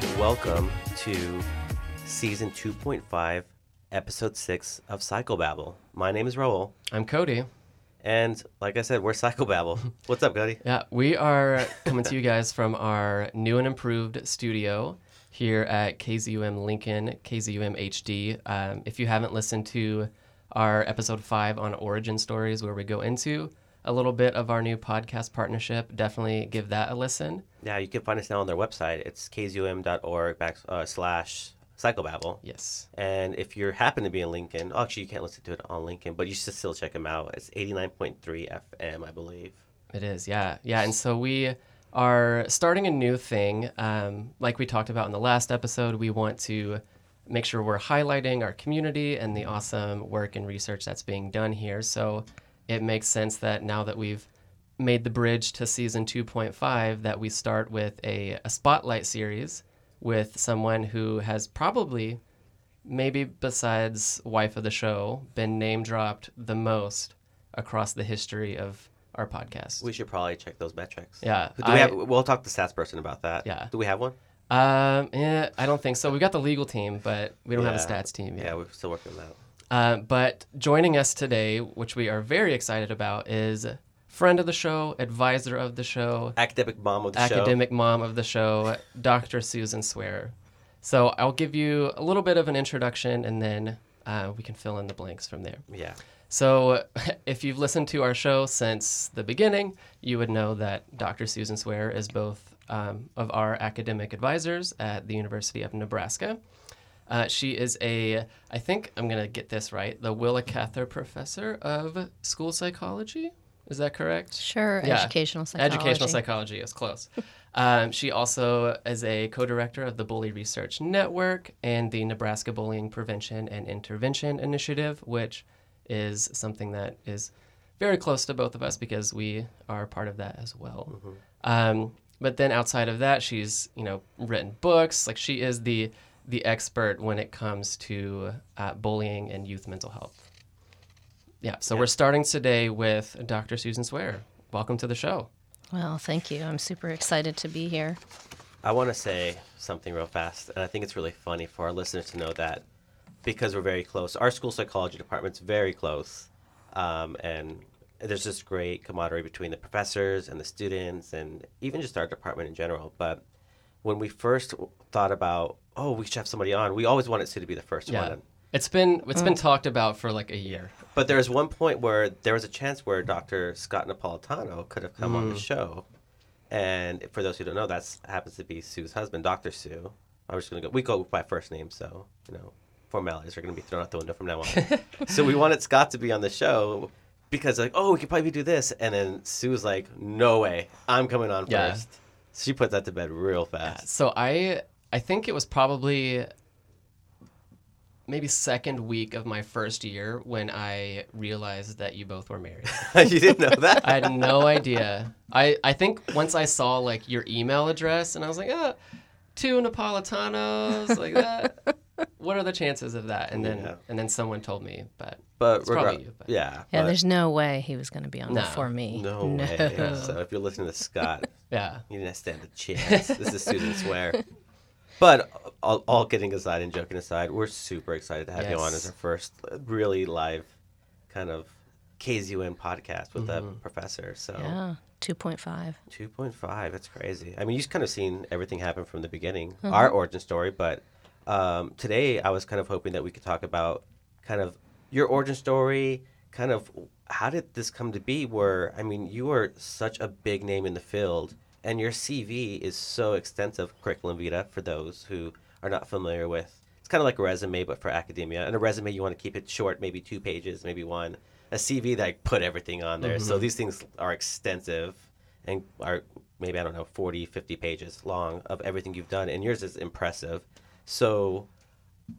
and welcome to season 2.5, episode 6 of Psychobabble. My name is Raul, I'm Cody. and like I said, we're Psychobabble. What's up, Cody? Yeah, we are coming to you guys from our new and improved studio here at KZUM Lincoln, KZUM HD. Um, if you haven't listened to our episode five on origin stories, where we go into a little bit of our new podcast partnership, definitely give that a listen. Yeah, you can find us now on their website. It's kzum.org back, uh, slash Psychobabble. Yes. And if you happen to be in Lincoln, oh, actually, you can't listen to it on Lincoln, but you should still check them out. It's 89.3 FM, I believe. It is, yeah, yeah. And so we are starting a new thing. Um, like we talked about in the last episode, we want to make sure we're highlighting our community and the awesome work and research that's being done here. So it makes sense that now that we've made the bridge to season 2.5, that we start with a, a spotlight series with someone who has probably, maybe besides wife of the show, been name dropped the most across the history of our podcast. We should probably check those metrics. Yeah, Do we I- have, we'll talk to stats person about that. Yeah. Do we have one? Um, yeah, I don't think so. We got the legal team, but we don't have a stats team yet. Yeah, we're still working on that. Uh, but joining us today, which we are very excited about, is friend of the show, advisor of the show, Academic mom of the show. academic mom of the show, Dr. Susan Swearer. So I'll give you a little bit of an introduction, and then uh, we can fill in the blanks from there. Yeah. So, if you've listened to our show since the beginning, you would know that Dr. Susan Swearer is both um, of our academic advisors at the University of Nebraska. Uh, she is a, I think I'm going to get this right, the Willa Cather Professor of School Psychology. Is that correct? Sure, Yeah. educational psychology. Educational psychology is close. um, she also is a co-director of the Bully Research Network and the Nebraska Bullying Prevention and Intervention Initiative, which is something that is very close to both of us because we are part of that as well. Um, but then outside of that, she's you know written books. Like she is the the expert when it comes to uh, bullying and youth mental health. Yeah. So we're starting today with Dr. Susan Swearer. Welcome to the show. Well, thank you. I'm super excited to be here. I want to say something real fast, and I think it's really funny for our listeners to know that because we're very close. Our school psychology department's very close, um, and there's this great camaraderie between the professors and the students, and even just our department in general. But when we first thought about, oh, we should have somebody on, we always wanted Sue to be the first Yeah. one. It's been it's been talked about for like a year. But there was one point where there was a chance where Dr. Scott Napolitano could have come Mm. on the show. And for those who don't know, that happens to be Sue's husband, Dr. Sue. I was just going to go, we go by first name, so, you know, formalities are going to be thrown out the window from now on. so we wanted Scott to be on the show because, like, oh, we could probably do this. And then Sue was like, no way, I'm coming on Yeah. first. She put that to bed real fast. So I I think it was probably maybe second week of my first year when I realized that you both were married. you didn't know that? I had no idea. I, I think once I saw like your email address and I was like, ah, two Napolitanos, like that. What are the chances of that? And then Yeah. and then someone told me, but but It's probably regard- you, but- yeah. Yeah, but there's no way he was going to be on No. before me. no, way. So if you're listening to Scott, yeah. You didn't stand a chance. this is Susan Swearer. But all, all kidding aside and joking aside, we're super excited to have you on as our first uh, really live kind of KZUM podcast with Mm-hmm. a professor. So Yeah, 2.5. 2.5, that's crazy. I mean, you've kind of seen everything happen from the beginning, Mm-hmm. our origin story. But um, today I was kind of hoping that we could talk about kind of your origin story, kind of how did this come to be? Where, I mean, you are such a big name in the field, and your CV is so extensive, curriculum vitae, for those who are not familiar with. It's kind of like a resume, but for academia. And a resume, you want to keep it short, maybe two pages, maybe one. A CV that I put everything on there. So mm-hmm. these things are extensive and are maybe, I don't know, 40, 50 pages long of everything you've done. And yours is impressive. So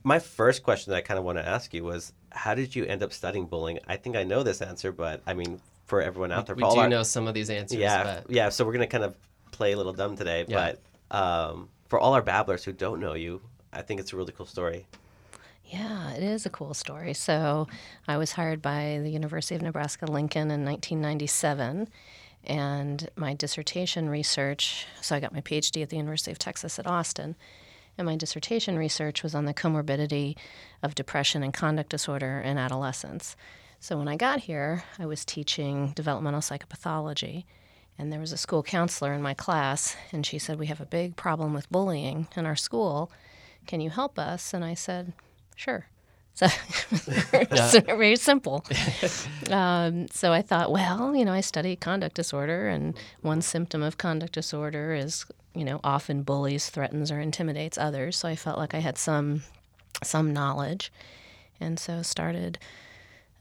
my first question that I kind of want to ask you was how did you end up studying bullying? I think I know this answer, but I mean, for everyone out there, We do our- know some of these answers, yeah, but yeah. So we're gonna kind of play a little dumb today, Yeah. but um, for all our babblers who don't know you, I think it's a really cool story. Yeah, it is a cool story. So I was hired by the University of Nebraska Lincoln in 1997. And my dissertation research, so I got my PhD at the University of Texas at Austin. and my dissertation research was on the comorbidity of depression and conduct disorder in adolescents. So when I got here, I was teaching developmental psychopathology, and there was a school counselor in my class, and she said, We have a big problem with bullying in our school. Can you help us? And I said, Sure. So it's very simple. um, so I thought, well, you know, I study conduct disorder, and one symptom of conduct disorder is, you know, often bullies, threatens, or intimidates others. So I felt like I had some some knowledge, and so started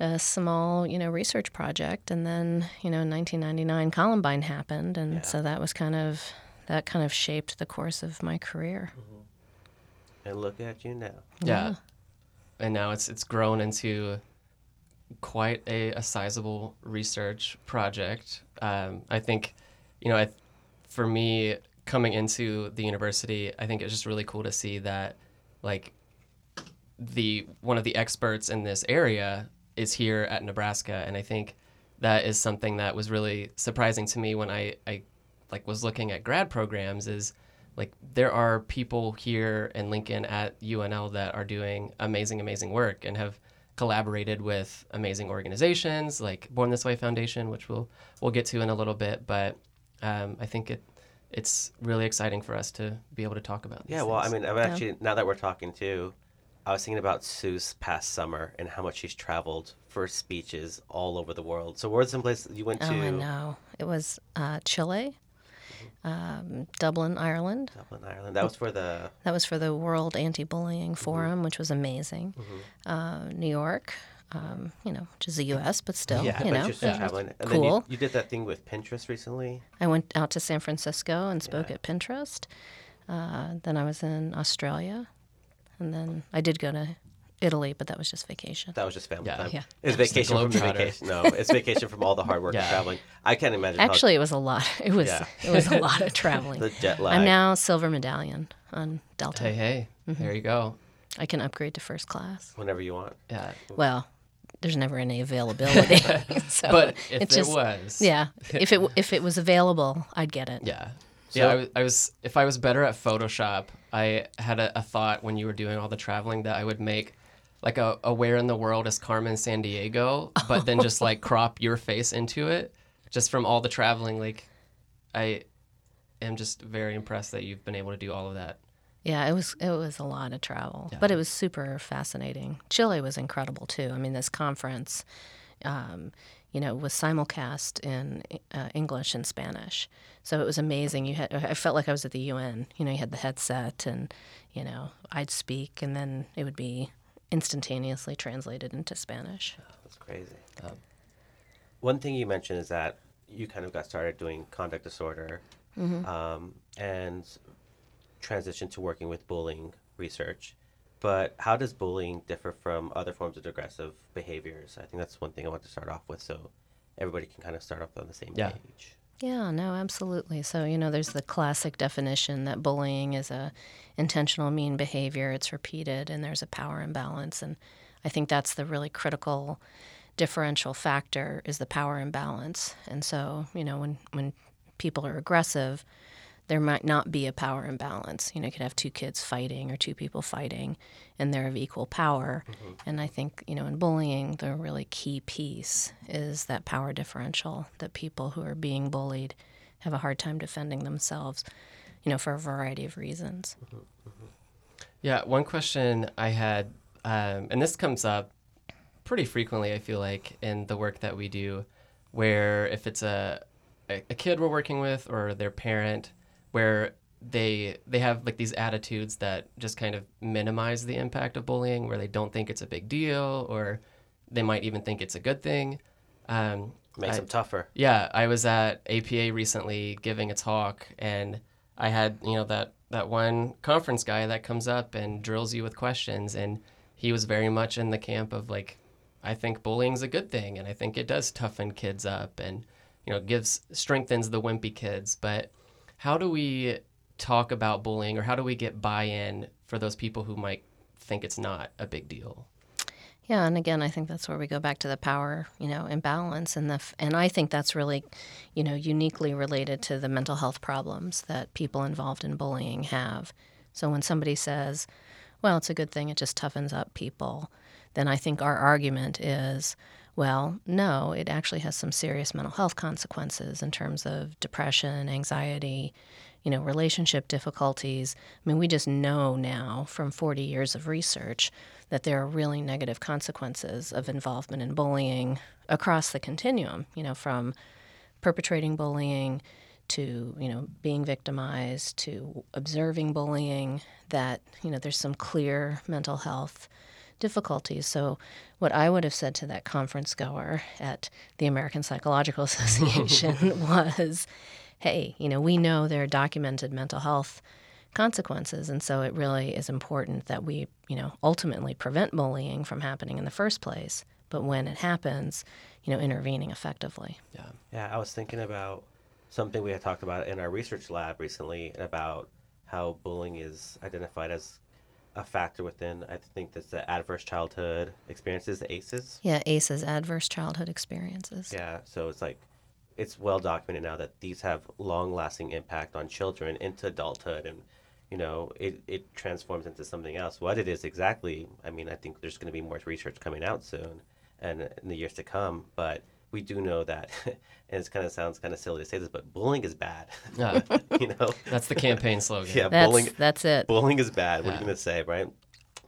a small, you know, research project. And then, you know, in 1999, Columbine happened, and Yeah. so that was kind of that kind of shaped the course of my career. And look at you now. Yeah. And now it's it's grown into quite a, a sizable research project. Um, I think, you know, I, for me coming into the university, I think it's just really cool to see that, like, the one of the experts in this area is here at Nebraska, and I think that is something that was really surprising to me when I, I like was looking at grad programs is like there are people here in Lincoln at UNL that are doing amazing, amazing work and have collaborated with amazing organizations like Born This Way Foundation, which we'll we'll get to in a little bit. But um, I think it it's really exciting for us to be able to talk about. These Yeah, well, I mean, I'm actually now that we're talking too, I was thinking about Sue's past summer and how much she's traveled for speeches all over the world. So, where's some place you went Oh, to? I know. It was uh, Chile, um, Dublin, Ireland. Dublin, Ireland. That was for the That was for the World Anti-Bullying Forum, which was amazing. Uh, New York, um, you know, which is the U.S., but still, yeah, you but know, you're still yeah. traveling. And then you, cool. you did that thing with Pinterest recently. I went out to San Francisco and spoke at Pinterest. Uh, then I was in Australia, and then I did go to Italy, but that was just vacation. That was just family Yeah. time. Yeah. It's Just the vacation from the vacation. No, it's vacation from all the hard work of Yeah. traveling. I can't imagine. how- Actually, it was a lot. It was Yeah. it was a lot of traveling. the jet lag. I'm now silver medallion on Delta. hey, hey, Mm-hmm. there you go. I can upgrade to first class. whenever you want. Yeah, Well, there's never any availability. so but if it just was, yeah. If it if it was available, I'd get it. Yeah. So- yeah, I was, I was. If I was better at Photoshop, I had a, a thought when you were doing all the traveling that I would make like a, a "Where in the World is Carmen Sandiego," but then just like crop your face into it, just from all the traveling. Like, I am just very impressed that you've been able to do all of that. Yeah, it was it was a lot of travel, Yeah. but it was super fascinating. Chile was incredible too. I mean, this conference, um, you know, was simulcast in uh, English and Spanish, so it was amazing. You had I felt like I was at the UN. You know, you had the headset, and you know, I'd speak, and then it would be instantaneously translated into Spanish. That's crazy. One thing you mentioned is that you kind of got started doing conduct disorder um, and transitioned to working with bullying research. But how does bullying differ from other forms of aggressive behaviors? I think that's one thing I want to start off with so everybody can kind of start off on the same Yeah. page. Yeah, no, absolutely. So, you know, there's the classic definition that bullying is a intentional mean behavior. It's repeated and there's a power imbalance and I think that's the really critical differential factor is the power imbalance. And so, you know, when when people are aggressive, there might not be a power imbalance. You know, you could have two kids fighting or two people fighting, and they're of equal power. Mm-hmm. And I think, you know, in bullying, the really key piece is that power differential that people who are being bullied have a hard time defending themselves, you know, for a variety of reasons. Mm-hmm. Mm-hmm. Yeah, one question I had, um, and this comes up pretty frequently, I feel like, in the work that we do, where if it's a, a kid we're working with or their parent, where they they have like these attitudes that just kind of minimize the impact of bullying, where they don't think it's a big deal, or they might even think it's a good thing. Um, Makes I- them tougher. yeah, I was at APA recently giving a talk, and I had you know that that one conference guy that comes up and drills you with questions, and he was very much in the camp of like, I think bullying's a good thing, and I think it does toughen kids up, and you know gives strengthens the wimpy kids. But how do we talk about bullying, or how do we get buy-in for those people who might think it's not a big deal? Yeah, and again, I think that's where we go back to the power, you know, imbalance, and the and I think that's really, you know, uniquely related to the mental health problems that people involved in bullying have. So when somebody says, well, it's a good thing, it just toughens up people, then I think our argument is, well, no, it actually has some serious mental health consequences in terms of depression, anxiety, you know, relationship difficulties. I mean, we just know now from 40 years of research that there are really negative consequences of involvement in bullying across the continuum, you know, from perpetrating bullying to, you know, being victimized to observing bullying that, you know, there's some clear mental health difficulties. So, what I would have said to that conference goer at the American Psychological Association was, hey, you know, we know there are documented mental health consequences. And so it really is important that we, you know, ultimately prevent bullying from happening in the first place. But when it happens, you know, intervening effectively. Yeah. Yeah, I was thinking about something we had talked about in our research lab recently about how bullying is identified as a factor within, I think that's the adverse childhood experiences, the ACEs. Yeah, ACEs, adverse childhood experiences. Yeah, so it's like, it's well documented now that these have long lasting impact on children into adulthood and you know it, it transforms into something else what it is exactly i mean i think there's going to be more research coming out soon and in the years to come but we do know that and it kind of sounds kind of silly to say this but bullying is bad Yeah. you know That's the campaign slogan. yeah That's, bullying that's it. bullying is bad. What are you going to say, right?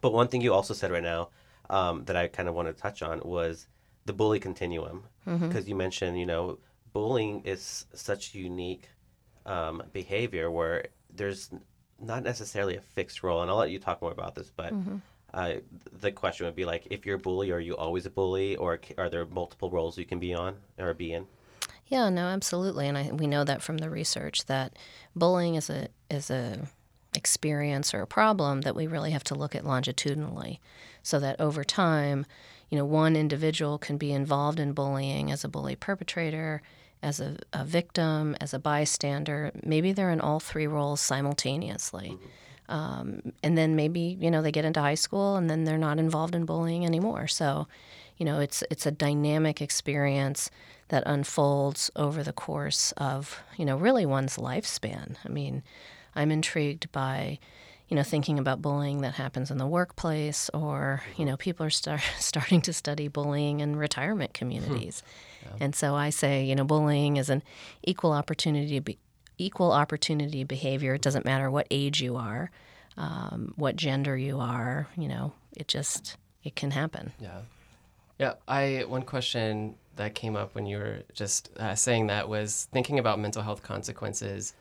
But one thing you also said right now um, that I kind of want to touch on was the bully continuum. Because you mentioned, you know, bullying is such unique um, behavior where there's not necessarily a fixed role. And I'll let you talk more about this, but. Uh, the question would be like, if you're a bully, are you always a bully, or are there multiple roles you can be on or be in? Yeah, no, absolutely, and I, we know that from the research that bullying is a is a experience or a problem that we really have to look at longitudinally, so that over time, you know, one individual can be involved in bullying as a bully perpetrator, as a, a victim, as a bystander. Maybe they're in all three roles simultaneously. Um, and then maybe you know they get into high school and then they're not involved in bullying anymore. So, you know, it's it's a dynamic experience that unfolds over the course of you know really one's lifespan. I mean, I'm intrigued by you know thinking about bullying that happens in the workplace, or you know people are start, starting to study bullying in retirement communities. And so I say, you know, bullying is an equal opportunity be, equal opportunity behavior. It doesn't matter what age you are, um, what gender you are. You know, it just it can happen. Yeah. Yeah. I one question that came up when you were just uh, saying that was thinking about mental health consequences.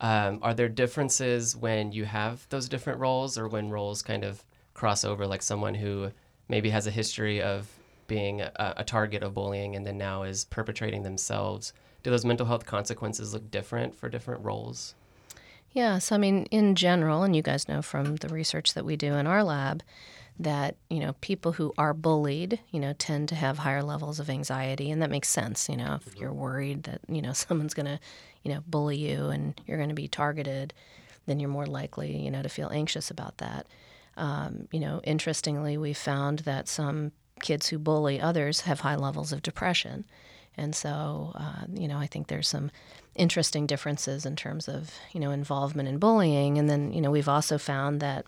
Um, are there differences when you have those different roles, or when roles kind of cross over, like someone who maybe has a history of being a, a target of bullying and then now is perpetrating themselves? Do those mental health consequences look different for different roles? Yeah, so I mean, in general, and you guys know from the research that we do in our lab, that you know people who are bullied, you know, tend to have higher levels of anxiety, and that makes sense. You know, if you're worried that you know someone's gonna, you know, bully you and you're going to be targeted, then you're more likely, you know, to feel anxious about that. Um, you know, interestingly, we found that some kids who bully others have high levels of depression. And so, uh, you know, I think there's some interesting differences in terms of, you know, involvement in bullying. And then, you know, we've also found that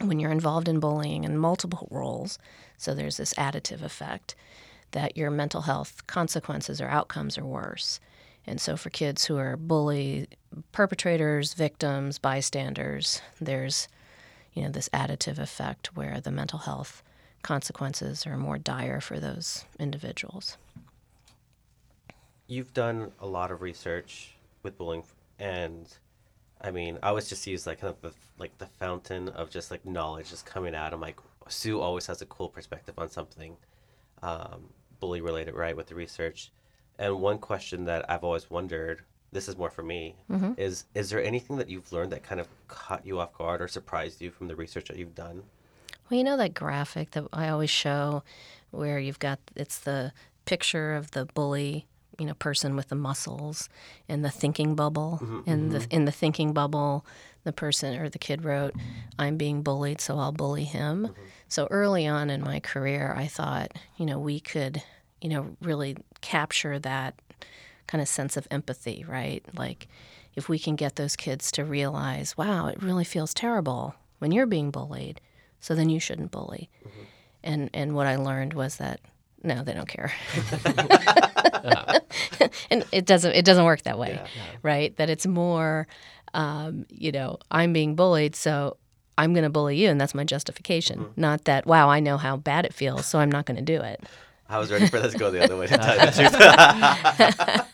when you're involved in bullying in multiple roles, so there's this additive effect, that your mental health consequences or outcomes are worse. And so, for kids who are bully perpetrators, victims, bystanders, there's, you know, this additive effect where the mental health consequences are more dire for those individuals. You've done a lot of research with bullying, and I mean, I always just use like kind of the like the fountain of just like knowledge just coming out. I'm like, Sue always has a cool perspective on something um, bully related, right, with the research. And one question that I've always wondered, this is more for me, is is there anything that you've learned that kind of caught you off guard or surprised you from the research that you've done? Well, you know that graphic that I always show where you've got it's the picture of the bully, you know, person with the muscles and the thinking bubble. Mm-hmm, and the mm-hmm. in the thinking bubble, the person or the kid wrote, "I'm being bullied, so I'll bully him." Mm-hmm. So early on in my career, I thought, you know, we could, you know, really capture that kind of sense of empathy, right? Like if we can get those kids to realize, wow, it really feels terrible when you're being bullied, so then you shouldn't bully. And and what I learned was that no, they don't care. and it doesn't it doesn't work that way, right? That it's more, um, you know, I'm being bullied, so I'm going to bully you, and that's my justification. Not that wow, I know how bad it feels, so I'm not going to do it. I was ready for this to go the other way. To tell you the truth.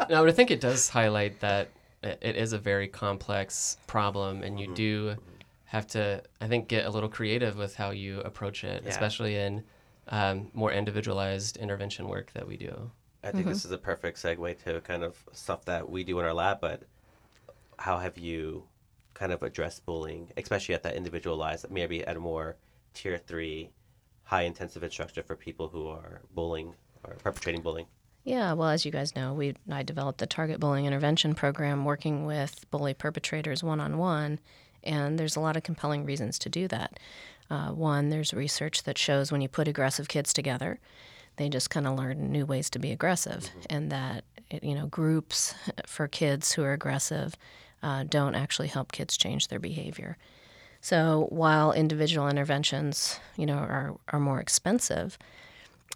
No, but I think it does highlight that it it is a very complex problem, and you do have to, I think, get a little creative with how you approach it, Yeah. especially in um, more individualized intervention work that we do. I think this is a perfect segue to kind of stuff that we do in our lab. But how have you kind of addressed bullying, especially at that individualized, maybe at a more tier three, high intensive instructor for people who are bullying or perpetrating bullying? Yeah, well, as you guys know, we I developed the Target Bullying Intervention Program working with bully perpetrators one on one, and there's a lot of compelling reasons to do that. Uh, one, there's research that shows when you put aggressive kids together, they just kind of learn new ways to be aggressive, and that it- you know groups for kids who are aggressive uh, don't actually help kids change their behavior. So while individual interventions, you know, are are more expensive,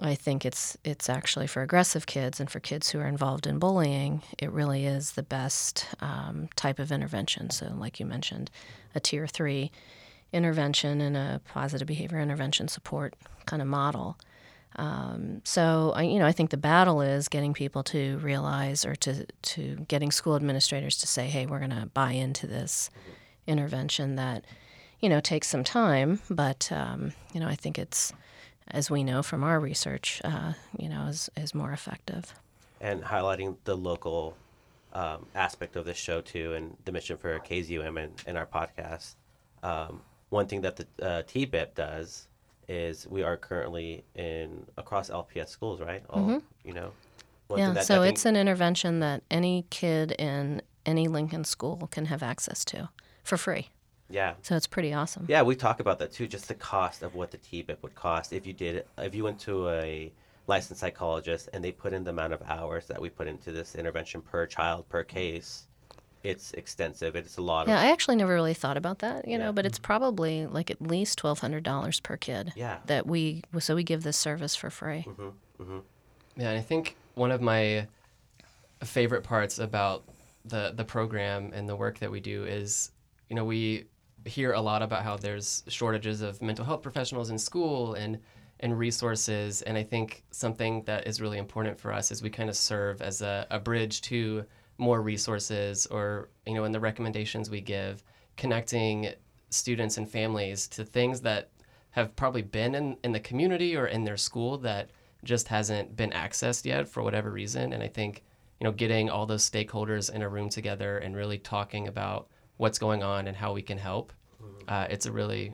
I think it's it's actually for aggressive kids and for kids who are involved in bullying. It really is the best um, type of intervention. So, like you mentioned, a tier three intervention and a positive behavior intervention support kind of model. Um, so, I, you know, I think the battle is getting people to realize or to to getting school administrators to say, "Hey, we're going to buy into this intervention that." You know, takes some time, but um, you know, I think it's as we know from our research, uh, you know, is, is more effective. and highlighting the local um, aspect of this show too, and the mission for KZUM and, and our podcast. Um, one thing that the uh, TBIP does is we are currently in across LPS schools, right? All, You know, yeah, that so think- it's an intervention that any kid in any Lincoln school can have access to for free. yeah. So it's pretty awesome. Yeah, we talk about that too. Just the cost of what the TBIP would cost if you did if you went to a licensed psychologist and they put in the amount of hours that we put into this intervention per child per case. It's extensive. It's a lot Yeah, of I actually never really thought about that, you Yeah. know, but it's probably like at least twelve hundred dollars per kid. Yeah. That we so we give this service for free. Mm-hmm, mm-hmm. Yeah, and I think one of my favorite parts about the the program and the work that we do is, you know, we hear a lot about how there's shortages of mental health professionals in school and and resources, and I think something that is really important for us is we kind of serve as a, a bridge to more resources, or you know, in the recommendations we give, connecting students and families to things that have probably been in, in the community or in their school that just hasn't been accessed yet for whatever reason. And I think, you know, getting all those stakeholders in a room together and really talking about what's going on and how we can help, uh, it's a really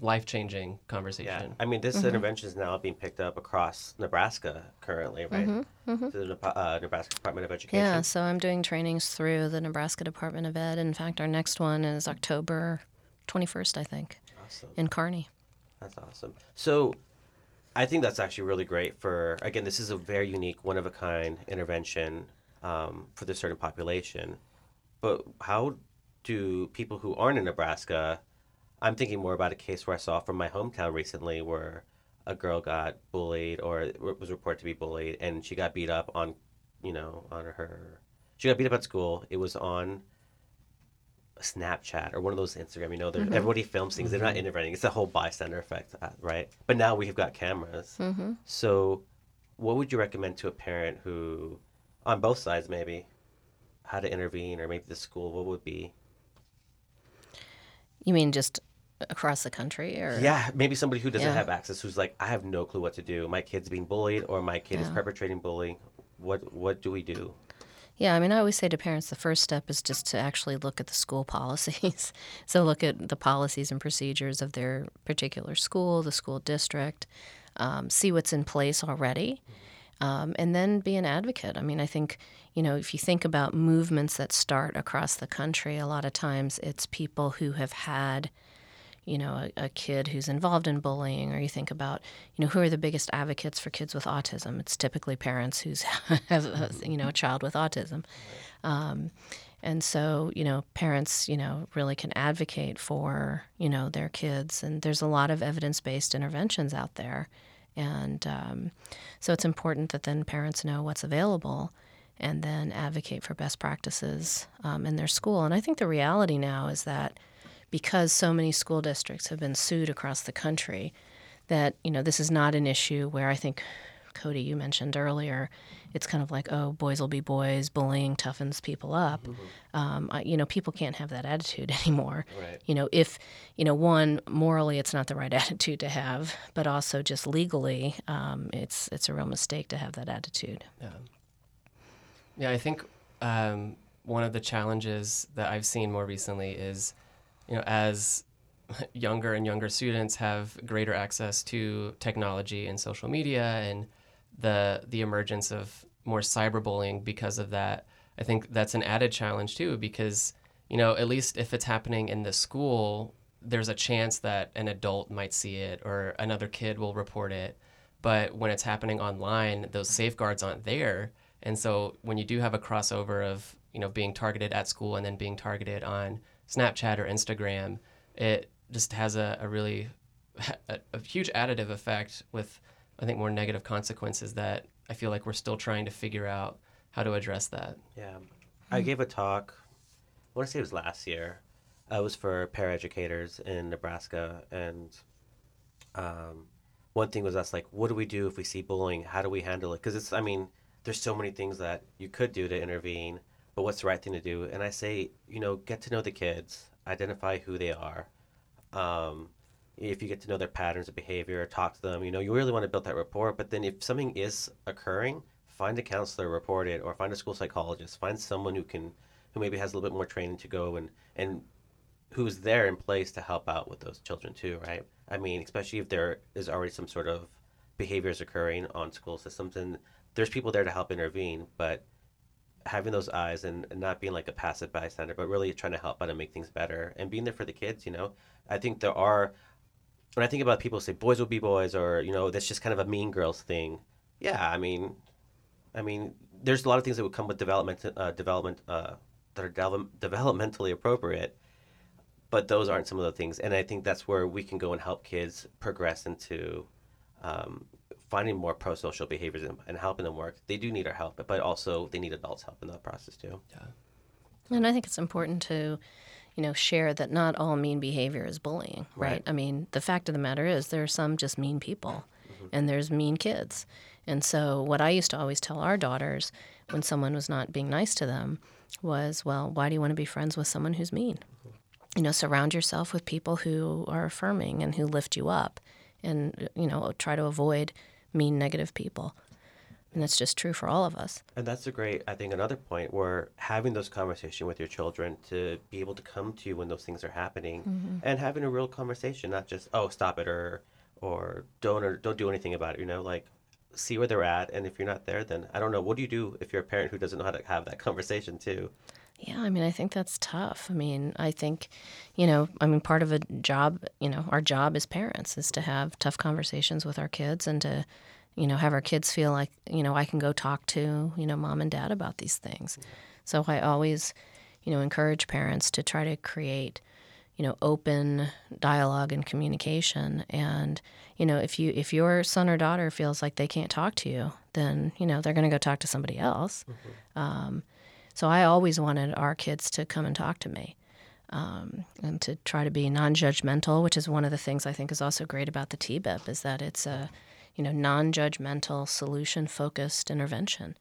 life changing conversation. Yeah, conversation. I mean, this Mm-hmm. intervention is now being picked up across Nebraska currently, right? Through the uh, Nebraska Department of Education. Mm-hmm, Yeah, so I'm doing trainings through the Nebraska Department of Ed. In fact, our next one is October twenty first, I think, Awesome. in Kearney. That's awesome. So, I think that's actually really great for again. This is a very unique, one of a kind intervention um, for this certain population. But how do people who aren't in Nebraska? I'm thinking more about a case where I saw from my hometown recently, where a girl got bullied or was reported to be bullied, and she got beat up on, you know, on her. She got beat up at school. It was on Snapchat or one of those Instagram. You know, there mm-hmm. everybody films things. They're not mm-hmm. intervening. It's a whole bystander effect, uh, right? But now we've got cameras. Mm-hmm. So, what would you recommend to a parent who, on both sides, maybe, how to intervene, or maybe the school? What would be? You mean just across the country, or Yeah, maybe somebody who doesn't Yeah. have access, who's like, I have no clue what to do. My kid's being bullied, or my kid is perpetrating bullying. What What do we do? Yeah, I mean, I always say to parents the first step is just to actually look at the school policies. so, look at the policies and procedures of their particular school, the school district, um, see what's in place already, um, and then be an advocate. I mean, I think, you know, if you think about movements that start across the country, a lot of times it's people who have had, you know a, a, kid who's involved in bullying or you think about you know who are the biggest advocates for kids with autism? It's typically parents who's have a, you know a child with autism. Um, and so you know parents you know really can advocate for you know their kids and there's a lot of evidence-based interventions out there. And um, so it's important that then parents know what's available and then advocate for best practices um, in their school. And I think the reality now is that because so many school districts have been sued across the country, that you know this is not an issue where I think Cody you mentioned earlier, it's kind of like oh boys will be boys, bullying toughens people up. Mm-hmm. Um, I, you know people can't have that attitude anymore. Right. You know if you know one morally it's not the right attitude to have, but also just legally um, it's it's a real mistake to have that attitude. Yeah. Yeah, I think um, one of the challenges that I've seen more recently is, you know, as younger and younger students have greater access to technology and social media and the the emergence of more cyberbullying because of that. I think that's an added challenge too because you know at least if it's happening in the school, there's a chance that an adult might see it or another kid will report it. But when it's happening online, those safeguards aren't there. And so when you do have a crossover of you know being targeted at school and then being targeted on Snapchat or Instagram, it just has a, a really a, a huge additive effect with I think more negative consequences that I feel like we're still trying to figure out how to address that. Yeah, I gave a talk. I want to say it was last year. Uh, it was for paraeducators in Nebraska, and um, one thing was us like, what do we do if we see bullying? How do we handle it? Because it's, I mean, there's so many things that you could do to intervene, but what's the right thing to do? And I say, you know, get to know the kids, identify who they are. Um, if you get to know their patterns of behavior, talk to them, you know, you really want to build that rapport. But then if something is occurring, find a counselor, report it, or find a school psychologist, find someone who can, who maybe has a little bit more training to go and and who's there in place to help out with those children too, right? I mean, especially if there is already some sort of behaviors occurring on school systems and there's people there to help intervene, but having those eyes and, not being like a passive bystander, but really trying to help out and make things better and being there for the kids, you know. I think there are when I think about people say boys will be boys or, you know, that's just kind of a mean girls thing. Yeah, I mean I mean, there's a lot of things that would come with development uh, development uh, that are de- developmentally appropriate, but those aren't some of the things. And I think that's where we can go and help kids progress into um, finding more pro-social behaviors and, and, helping them work. They do need our help, but also they need adults' help in that process too. Yeah. And I think it's important to, you know, share that not all mean behavior is bullying, right? right. I mean, the fact of the matter is there are some just mean people, mm-hmm. and there's mean kids. And so, what I used to always tell our daughters when someone was not being nice to them was, well, why do you want to be friends with someone who's mean? Mm-hmm. You know, surround yourself with people who are affirming and who lift you up, and you know, try to avoid mean, negative people. And that's just true for all of us. And that's a great, I think, another point where having those conversations with your children to be able to come to you when those things are happening mm-hmm. and having a real conversation, not just, oh, stop it or, or don't, or don't do anything about it, you know, like see where they're at. And if you're not there, then I don't know. What do you do if you're a parent who doesn't know how to have that conversation too? Yeah, I mean, I think that's tough. I mean, I think, you know, I mean, part of a job, you know, our job as parents is to have tough conversations with our kids and to, you know, have our kids feel like, you know, I can go talk to, you know, mom and dad about these things. So I always, you know, encourage parents to try to create, you know, open dialogue and communication. And, you know, if you if your son or daughter feels like they can't talk to you, then, you know, they're going to go talk to somebody else. Mm-hmm. Um, so I always wanted our kids to come and talk to me. Um, and to try to be non-judgmental, which is one of the things I think is also great about the TBIP, is that it's a, you know, non-judgmental, solution-focused intervention,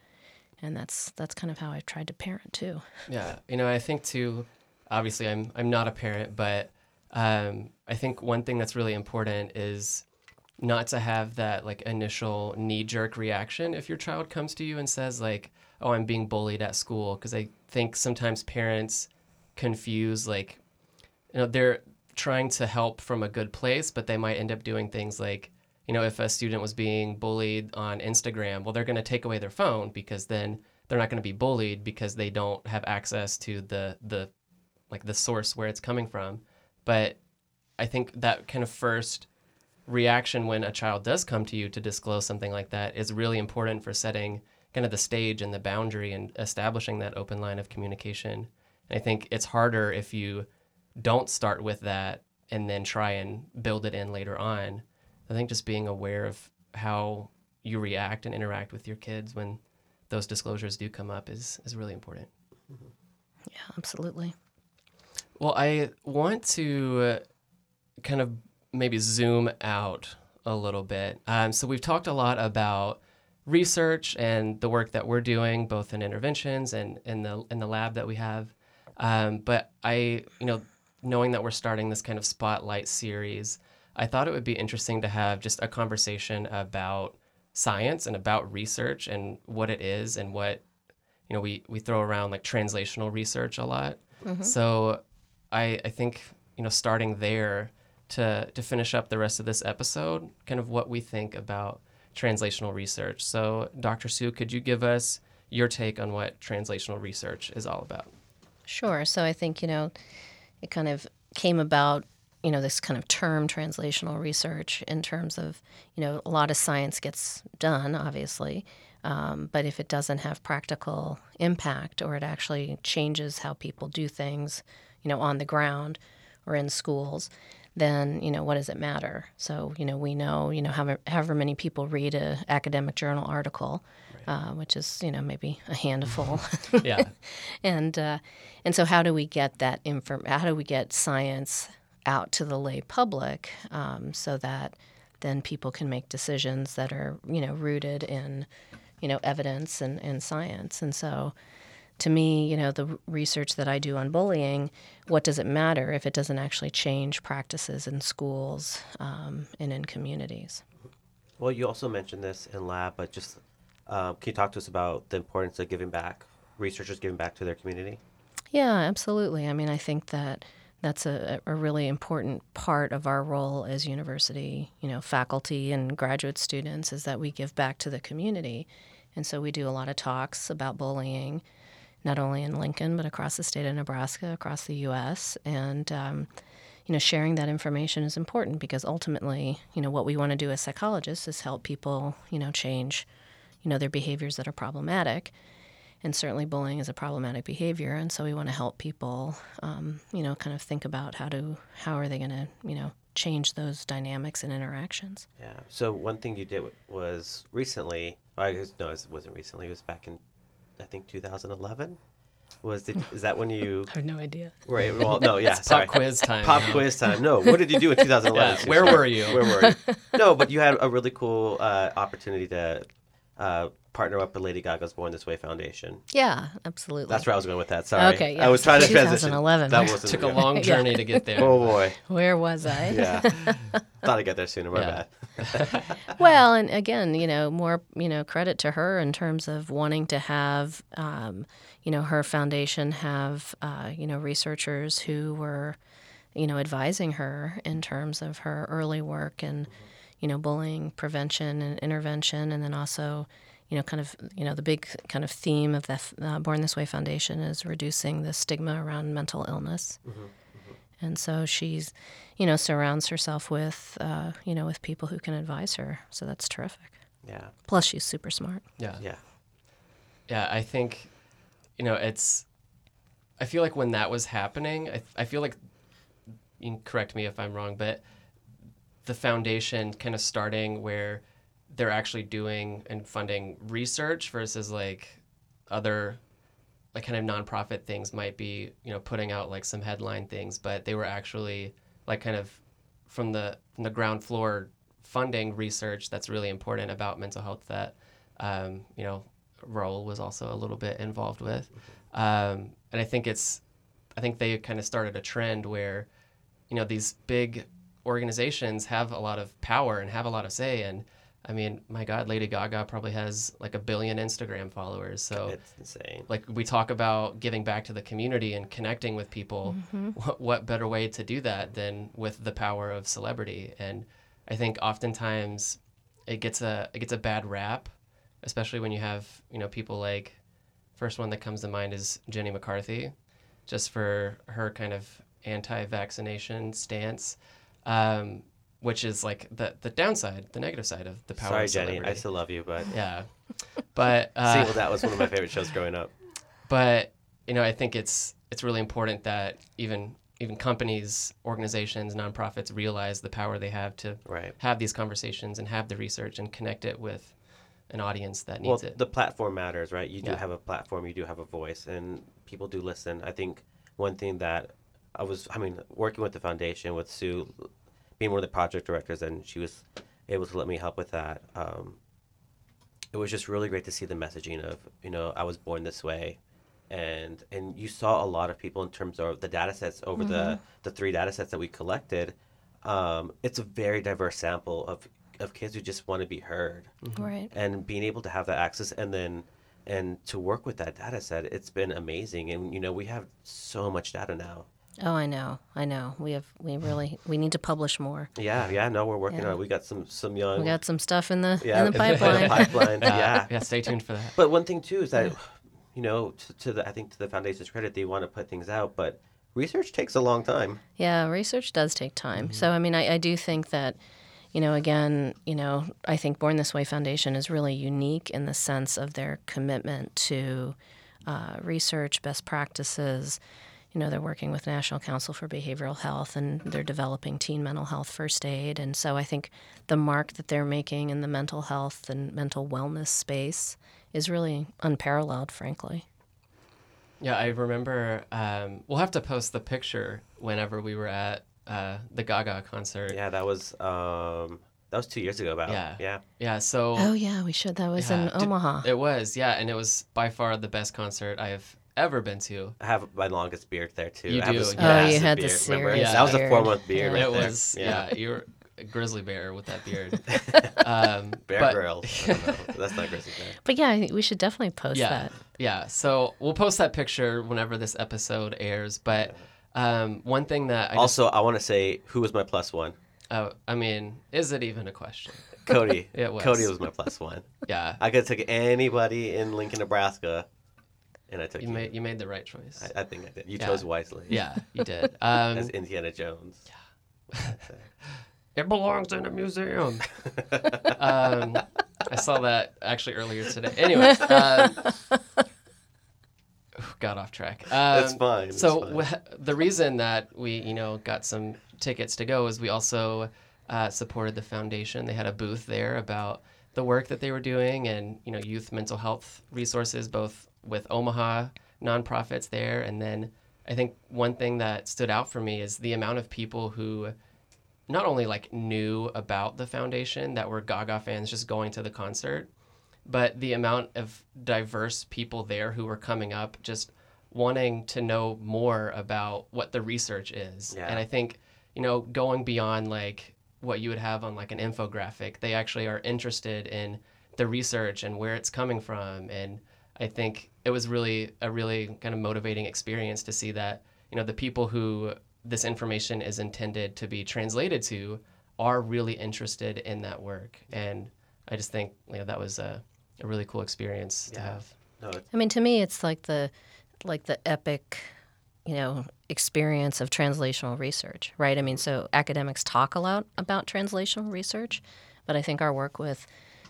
and that's that's kind of how I've tried to parent too. Yeah, you know, I think too. Obviously, I'm I'm not a parent, but um, I think one thing that's really important is not to have that like initial knee-jerk reaction if your child comes to you and says like oh, I'm being bullied at school. Because I think sometimes parents confuse, like, you know, they're trying to help from a good place, but they might end up doing things like, you know, if a student was being bullied on Instagram, well, they're going to take away their phone because then they're not going to be bullied because they don't have access to the the like the source where it's coming from. But I think that kind of first reaction when a child does come to you to disclose something like that is really important for setting kind of the stage and the boundary and establishing that open line of communication. And I think it's harder if you don't start with that and then try and build it in later on. I think just being aware of how you react and interact with your kids when those disclosures do come up is, is really important. Yeah, absolutely. Well, I want to uh, kind of maybe zoom out a little bit. Um, so we've talked a lot about research and the work that we're doing, both in interventions and in the in the lab that we have. Um, but I, you know, knowing that we're starting this kind of spotlight series, I thought it would be interesting to have just a conversation about science and about research and what it is and what you know we we throw around like translational research a lot. So I I think you know starting there to to finish up the rest of this episode, kind of what we think about translational research. So Dr. Sue, could you give us your take on what translational research is all about? Sure. So I think, you know, it kind of came about, you know, this kind of term translational research in terms of, you know, a lot of science gets done, obviously. Um, but if it doesn't have practical impact or it actually changes how people do things, you know, on the ground or in schools, then you know what does it matter? So you know we know you know however, however many people read a academic journal article, uh, which is you know maybe a handful, Yeah. and uh, and so how do we get that inform? How do we get science out to the lay public um, so that then people can make decisions that are you know rooted in you know evidence and, and science and so to me you know the research that i do on bullying what does it matter if it doesn't actually change practices in schools um, and in communities Well, you also mentioned this in lab, but just um, can you talk to us about the importance of giving back, researchers giving back to their community? Yeah, absolutely. I mean, I think that that's a, a really important part of our role as university, you know, faculty and graduate students is that we give back to the community. And so we do a lot of talks about bullying, not only in Lincoln, but across the state of Nebraska, across the U.S. And, um, you know, sharing that information is important because ultimately, you know, what we want to do as psychologists is help people, you know, change, you know, their behaviors that are problematic and certainly bullying is a problematic behavior and so we want to help people um, you know kind of think about how to how are they going to you know change those dynamics and interactions Yeah. So one thing you did was recently. I guess no, it wasn't recently. It was back in, I think 2011. Was the, is that when you? i have no idea Right. Well, no. Yeah. It's sorry. pop quiz time. Pop you quiz time. No. What did you do in 2011? Yeah, where were you? Where were you? No, but you had a really cool uh, opportunity to uh, partner up with Lady Gaga's Born This Way Foundation. yeah absolutely That's where I was going with that. Sorry. Okay, I was trying to transition. 2011. That wasn't Took a yeah. long Yeah. journey to get there. Oh boy. where was i Yeah. Thought I'd get there sooner. My Yeah. bad. well and again you know more you know credit to her in terms of wanting to have um, you know her foundation have uh, you know researchers who were you know advising her in terms of her early work and you know bullying prevention and intervention and then also you know kind of you know the big kind of theme of the uh, born this way foundation is reducing the stigma around mental illness and so she's you know surrounds herself with uh, you know with people who can advise her so that's terrific Yeah. plus she's super smart Yeah. Yeah. Yeah, I think, you know, it's. I feel like when that was happening, I, I feel like, you can correct me if I'm wrong, but the foundation kind of starting where they're actually doing and funding research versus like other like kind of nonprofit things might be you know putting out like some headline things but they were actually like kind of from the from the ground floor funding research that's really important about mental health that um, you know Raul was also a little bit involved with. Um, and I think it's I think they kind of started a trend where you know these big organizations have a lot of power and have a lot of say and I mean my god Lady Gaga probably has like a billion Instagram followers so It's insane. like we talk about giving back to the community and connecting with people. Mm-hmm. What, what better way to do that than with the power of celebrity? And i think oftentimes it gets a it gets a bad rap especially when you have you know people like first one that comes to mind is jenny mccarthy just for her kind of anti-vaccination stance um, which is like the the downside, the negative side of the power. Sorry, of Jenny. I still love you, but yeah, but uh, Singled Out was one of my favorite shows growing up. but you know, I think it's it's really important that even even companies, organizations, nonprofits realize the power they have to Right. have these conversations and have the research and connect it with an audience that Well, needs it. the platform matters, right? You do Yeah. have a platform, you do have a voice, and people do listen. I think one thing that I was, I mean, working with the foundation with Sue, being one of the project directors, and she was able to let me help with that. Um, it was just really great to see the messaging of, you know, I was born this way. And and you saw a lot of people in terms of the data sets over the, the three data sets that we collected. Um, it's a very diverse sample of, of kids who just want to be heard Right. and being able to have that access and then and to work with that data set it's been amazing and you know we have so much data now Oh, I know. I know. We have. We really. We need to publish more. yeah yeah no we're working Yeah. on it we got some some young We got some stuff in the yeah in the pipeline. pipeline yeah, yeah yeah, stay tuned for that. but one thing too is that you know to, to the i think to the foundation's credit they want to put things out but research takes a long time Yeah, research does take time. So, I mean, I, I do think that, you know, again, you know, I think Born This Way Foundation is really unique in the sense of their commitment to uh, research, best practices. You know, they're working with National Council for Behavioral Health and they're developing teen mental health first aid. And so I think the mark that they're making in the mental health and mental wellness space is really unparalleled, frankly. Yeah, I remember. Um, we'll have to post the picture whenever we were at uh, the Gaga concert. yeah that was um that was two years ago about Yeah. yeah Yeah, so Oh, yeah, we should. That was in Yeah. Did- Omaha. it was, yeah, and it was by far the best concert I have ever been to. I have my longest beard there too. You I have do, this yeah. Oh, you massive had the beard, remember? serious That was a four month beard. Yeah. Right it there. was, yeah. you were a grizzly bear with that beard. um, Bear but- Grylls. I don't know. That's not grizzly bear. But yeah, we should definitely post yeah, that. yeah. So we'll post that picture whenever this episode airs. But um, one thing that I just, Also, I want to say who was my plus one. uh, I mean, is it even a question? Cody. It was. Cody was my plus one. Yeah, I could have took anybody in Lincoln, Nebraska, and I took you you. made you made the right choice. I, I think I did. You Yeah. chose wisely. yeah, you did. Um, As Indiana Jones. Yeah. it belongs in a museum. um, I saw that actually earlier today. Anyway, um, got off track. Um, That's fine, that's so fine. wh- the reason that we, you know, got some tickets to go is we also uh, supported the foundation. They had a booth there about the work that they were doing and you know youth mental health resources, both with Omaha nonprofits there, and then I think one thing that stood out for me is the amount of people who not only like knew about the foundation that were Gaga fans just going to the concert, but the amount of diverse people there who were coming up just wanting to know more about what the research is. Yeah. And I think, you know, going beyond like what you would have on like an infographic, they actually are interested in the research and where it's coming from. And I think it was really a really kind of motivating experience to see that, you know, the people who this information is intended to be translated to are really interested in that work. And I just think you know, that was a, a really cool experience to have. No, I mean, to me, it's like the like the epic, you know, experience of translational research, right? I mean, so academics talk a lot about translational research, but I think our work with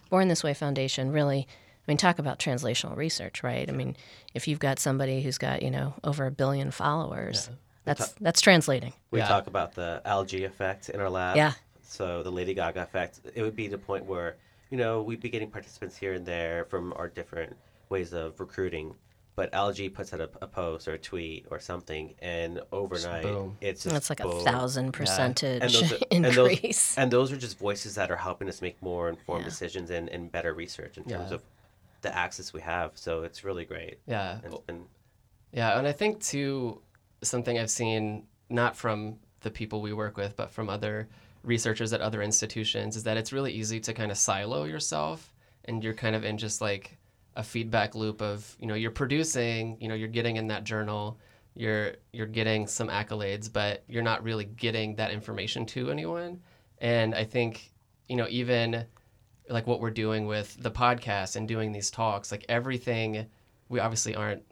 Born This Way Foundation really, I mean, talk about translational research, right? I mean, if you've got somebody who's got you know over a billion followers, that's that's translating. we Yeah. talk about the algae effect in our lab. Yeah. So the Lady Gaga effect, it would be the point where, you know, we'd be getting participants here and there from our different ways of recruiting. But Algae puts out a, a post or a tweet or something, and overnight, boom. it's just That's like a thousand percentage And those, are, and, those, increase. and those are just voices that are helping us make more informed Yeah. decisions and, and better research in terms Yeah. of the access we have. So it's really great. Yeah. And it's Yeah, and I think too something I've seen not from the people we work with, but from other researchers at other institutions is that it's really easy to kind of silo yourself and you're kind of in just like a feedback loop of, you know, you're producing, you know, you're getting in that journal, you're you're getting some accolades, but you're not really getting that information to anyone. And I think, you know, even like what we're doing with the podcast and doing these talks, like everything we obviously aren't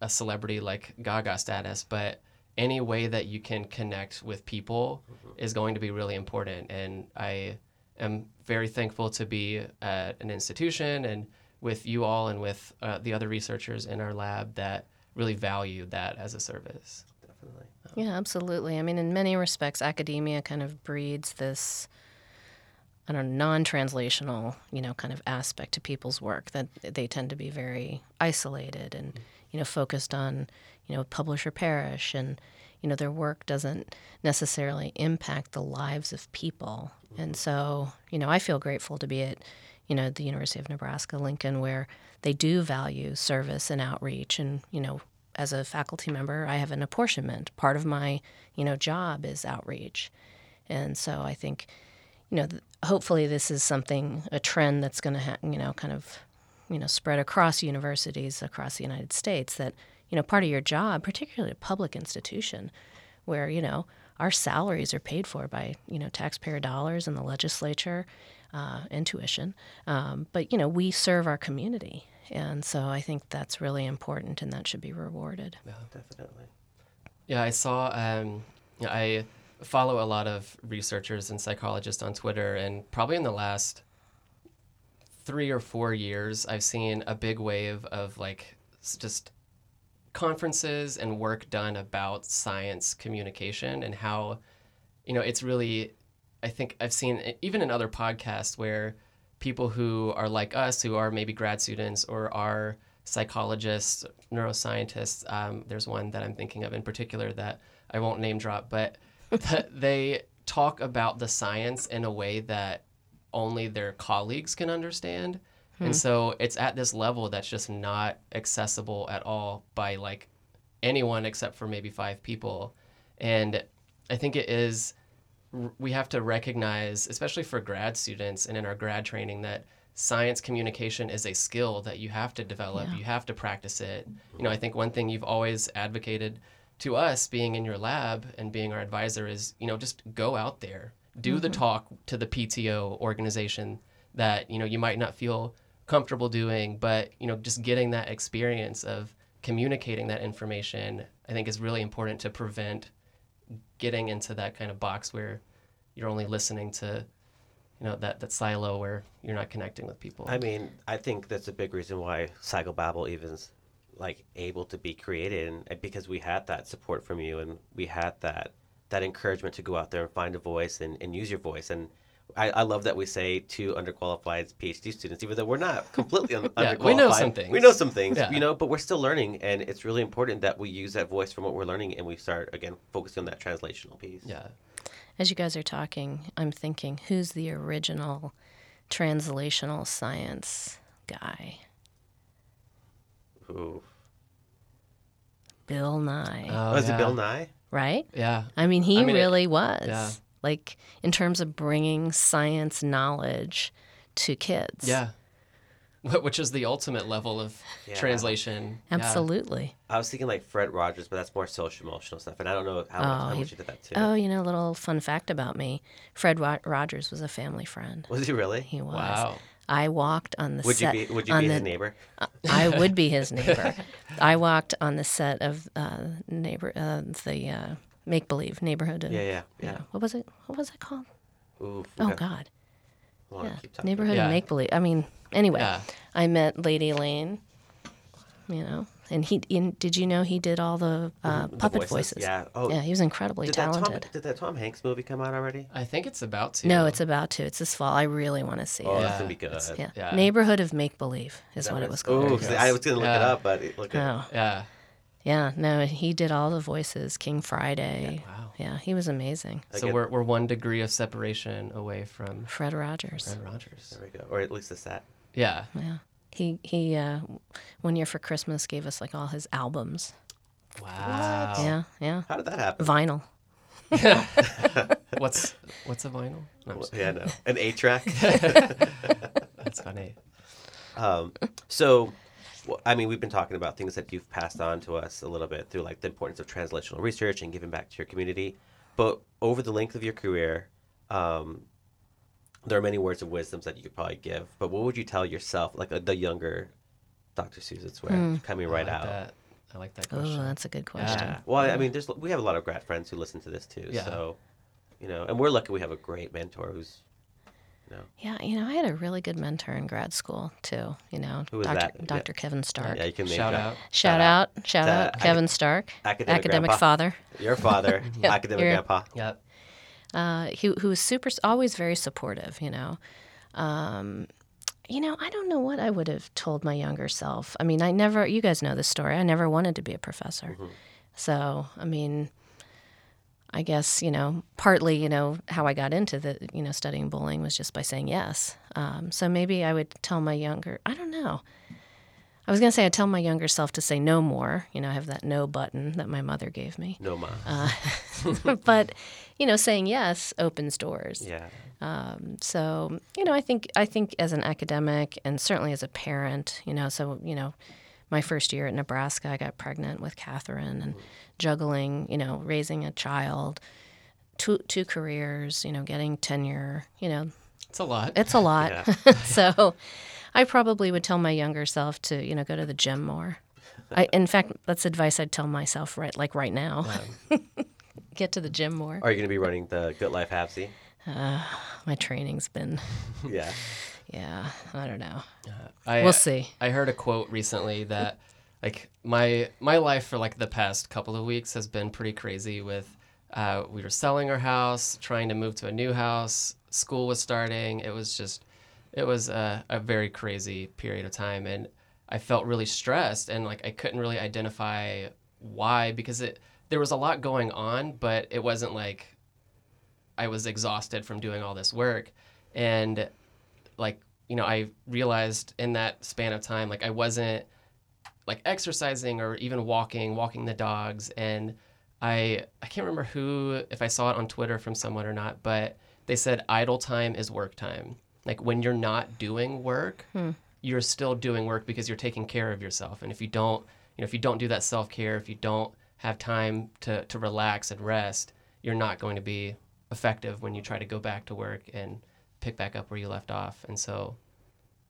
a celebrity like Gaga status, but any way that you can connect with people is going to be really important. And I am very thankful to be at an institution and with you all and with uh, the other researchers in our lab that really value that as a service. Definitely. Yeah, absolutely. I mean, in many respects, academia kind of breeds this, I don't non-translational, you know, kind of aspect to people's work that they tend to be very isolated and, you know, focused on, you know, publish or perish, and you know, their work doesn't necessarily impact the lives of people. And so, you know, I feel grateful to be at, you know, the University of Nebraska Lincoln, where they do value service and outreach, and you know, as a faculty member, I have an apportionment. Part of my, you know, job is outreach. And so I think, you know, th- hopefully this is something, a trend that's going to, ha- you know, kind of, you know, spread across universities across the United States that, you know, part of your job, particularly a public institution where, you know, our salaries are paid for by, you know, taxpayer dollars and the legislature uh, and tuition. Um, but, you know, we serve our community. And so I think that's really important and that should be rewarded. Yeah, definitely. Yeah, I saw. Um, I follow a lot of researchers and psychologists on Twitter, and probably in the last three or four years, I've seen a big wave of like just conferences and work done about science communication and how, you know, it's really. I think I've seen even in other podcasts where people who are like us, who are maybe grad students or are psychologists, neuroscientists. Um, there's one that I'm thinking of in particular that I won't name drop, but that they talk about the science in a way that only their colleagues can understand. And hmm. so it's at this level that's just not accessible at all by like anyone except for maybe five people. And I think it is we have to recognize, especially for grad students and in our grad training, that science communication is a skill that you have to develop. Yeah. You have to practice it. You know, I think one thing you've always advocated to us being in your lab and being our advisor is, you know, just go out there, do the mm-hmm. talk to the PTO organization that, you know, you might not feel comfortable doing, but, you know, just getting that experience of communicating that information, I think is really important to prevent getting into that kind of box where you're only listening to you know that that silo where you're not connecting with people. I mean, I think that's a big reason why Psychobabble even's like able to be created, and and because we had that support from you, and we had that that encouragement to go out there and find a voice and, and use your voice. And I, I love that we say to underqualified PhD students, even though we're not completely un- Yeah, underqualified. we know some things. We know some things, Yeah. you know, but we're still learning, and it's really important that we use that voice from what we're learning, and we start again focusing on that translational piece. yeah As you guys are talking, I'm thinking, who's the original translational science guy? Ooh. Bill Nye, oh, Oh, is yeah. it Bill Nye? right? yeah I mean, he I mean, it- really was. yeah. Like, in terms of bringing science knowledge to kids. yeah which is the ultimate level of Yeah. translation Yeah. Absolutely. I was thinking like Fred Rogers, but that's more social emotional stuff, and I don't know how, much, Oh, how he- you did that too. Oh, you know, a little fun fact about me Fred Rogers was a family friend. Was he really? He was. wow I walked on the Would you set. be Would you on be the, his neighbor? I would be his neighbor. I walked on the set of uh, neighbor uh, the uh, make believe neighborhood. Of, Yeah, yeah, yeah. What was it? What was it called? Ooh, Oh okay. God. Hold Yeah, keep neighborhood Yeah. of make believe. I mean, anyway, Yeah. I met Lady Elaine. You know, and he. In, did you know he did all the, uh, The puppet voices? Yeah. Oh, Yeah, he was incredibly did that Tom talented. Did that Tom Hanks movie come out already? i think it's about to No, it's about to. It's this fall. I really want to see Oh, it. that's Yeah, gonna be good. it's- Yeah. Yeah. Neighborhood of Make Believe is what it was called. Oh, I was gonna look it Yeah. up, but it, look at Oh, yeah yeah. No, he did all the voices. King Friday. Yeah, wow Yeah, he was amazing. so Again- we're, we're one degree of separation away from Fred Rogers. Fred Rogers There we go. Or at least the set. yeah Yeah. He he uh, one year for Christmas gave us like all his albums. wow Yeah, yeah. How did that happen? Vinyl. what's what's a vinyl no, I'm Yeah, no. An eight track. that's funny Um, so, well, I mean, we've been talking about things that you've passed on to us a little bit through like the importance of translational research and giving back to your community. But over the length of your career, um, there are many words of wisdoms that you could probably give. But what would you tell yourself, like uh, the younger Dr. Susan Swearer, coming right I out? bet. I like that Oh, question. that's a good question. Yeah. Well, I mean, there's we have a lot of grad friends who listen to this too. Yeah. So, you know, and we're lucky we have a great mentor who's, you know, Yeah, you know, I had a really good mentor in grad school too. You know, Who was Dr. that? Yeah. Dr. Kevin Stark. yeah, you can name Shout drop. out. Shout out, shout out, ac- Kevin Stark, academic grandpa. father. Your father, Yeah, academic you're- grandpa. Yep. Uh, he who was super, always very supportive. You know, um, you know, I don't know what I would have told my younger self. I mean, I never. You guys know this story. I never wanted to be a professor. So, I mean, I guess you know, partly you know how I got into the you know studying bullying was just by saying yes. Um, so maybe I would tell my younger. I don't know. I was gonna say I'd tell my younger self to say no more. You know, I have that no button that my mother gave me. No ma. Uh, but you know, saying yes opens doors. yeah. So you know, I think I think as an academic and certainly as a parent, you know, so you know, my first year at Nebraska, I got pregnant with Catherine and juggling, you know, raising a child, two two careers, you know, getting tenure, you know, It's a lot. it's a lot. so I probably would tell my younger self to, you know, go to the gym more. I, in fact, that's advice I'd tell myself right like right now. Get to the gym more. Are you going to be running the Good Life Halfsy? My training's been, Yeah. yeah, I don't know. I, We'll see. I heard a quote recently that like my my life for like the past couple of weeks has been pretty crazy with uh, we were selling our house, trying to move to a new house, school was starting. It was just it was a, a very crazy period of time and I felt really stressed and like I couldn't really identify why because it there was a lot going on, but it wasn't like I was exhausted from doing all this work. And like you know i realized in that span of time like i wasn't like exercising or even walking walking the dogs. And i i can't remember who if i saw it on twitter from someone or not but they said idle time is work time like when you're not doing work hmm. you're still doing work because you're taking care of yourself and if you don't you know if you don't do that self-care if you don't have time to to relax and rest you're not going to be effective when you try to go back to work and pick back up where you left off. And so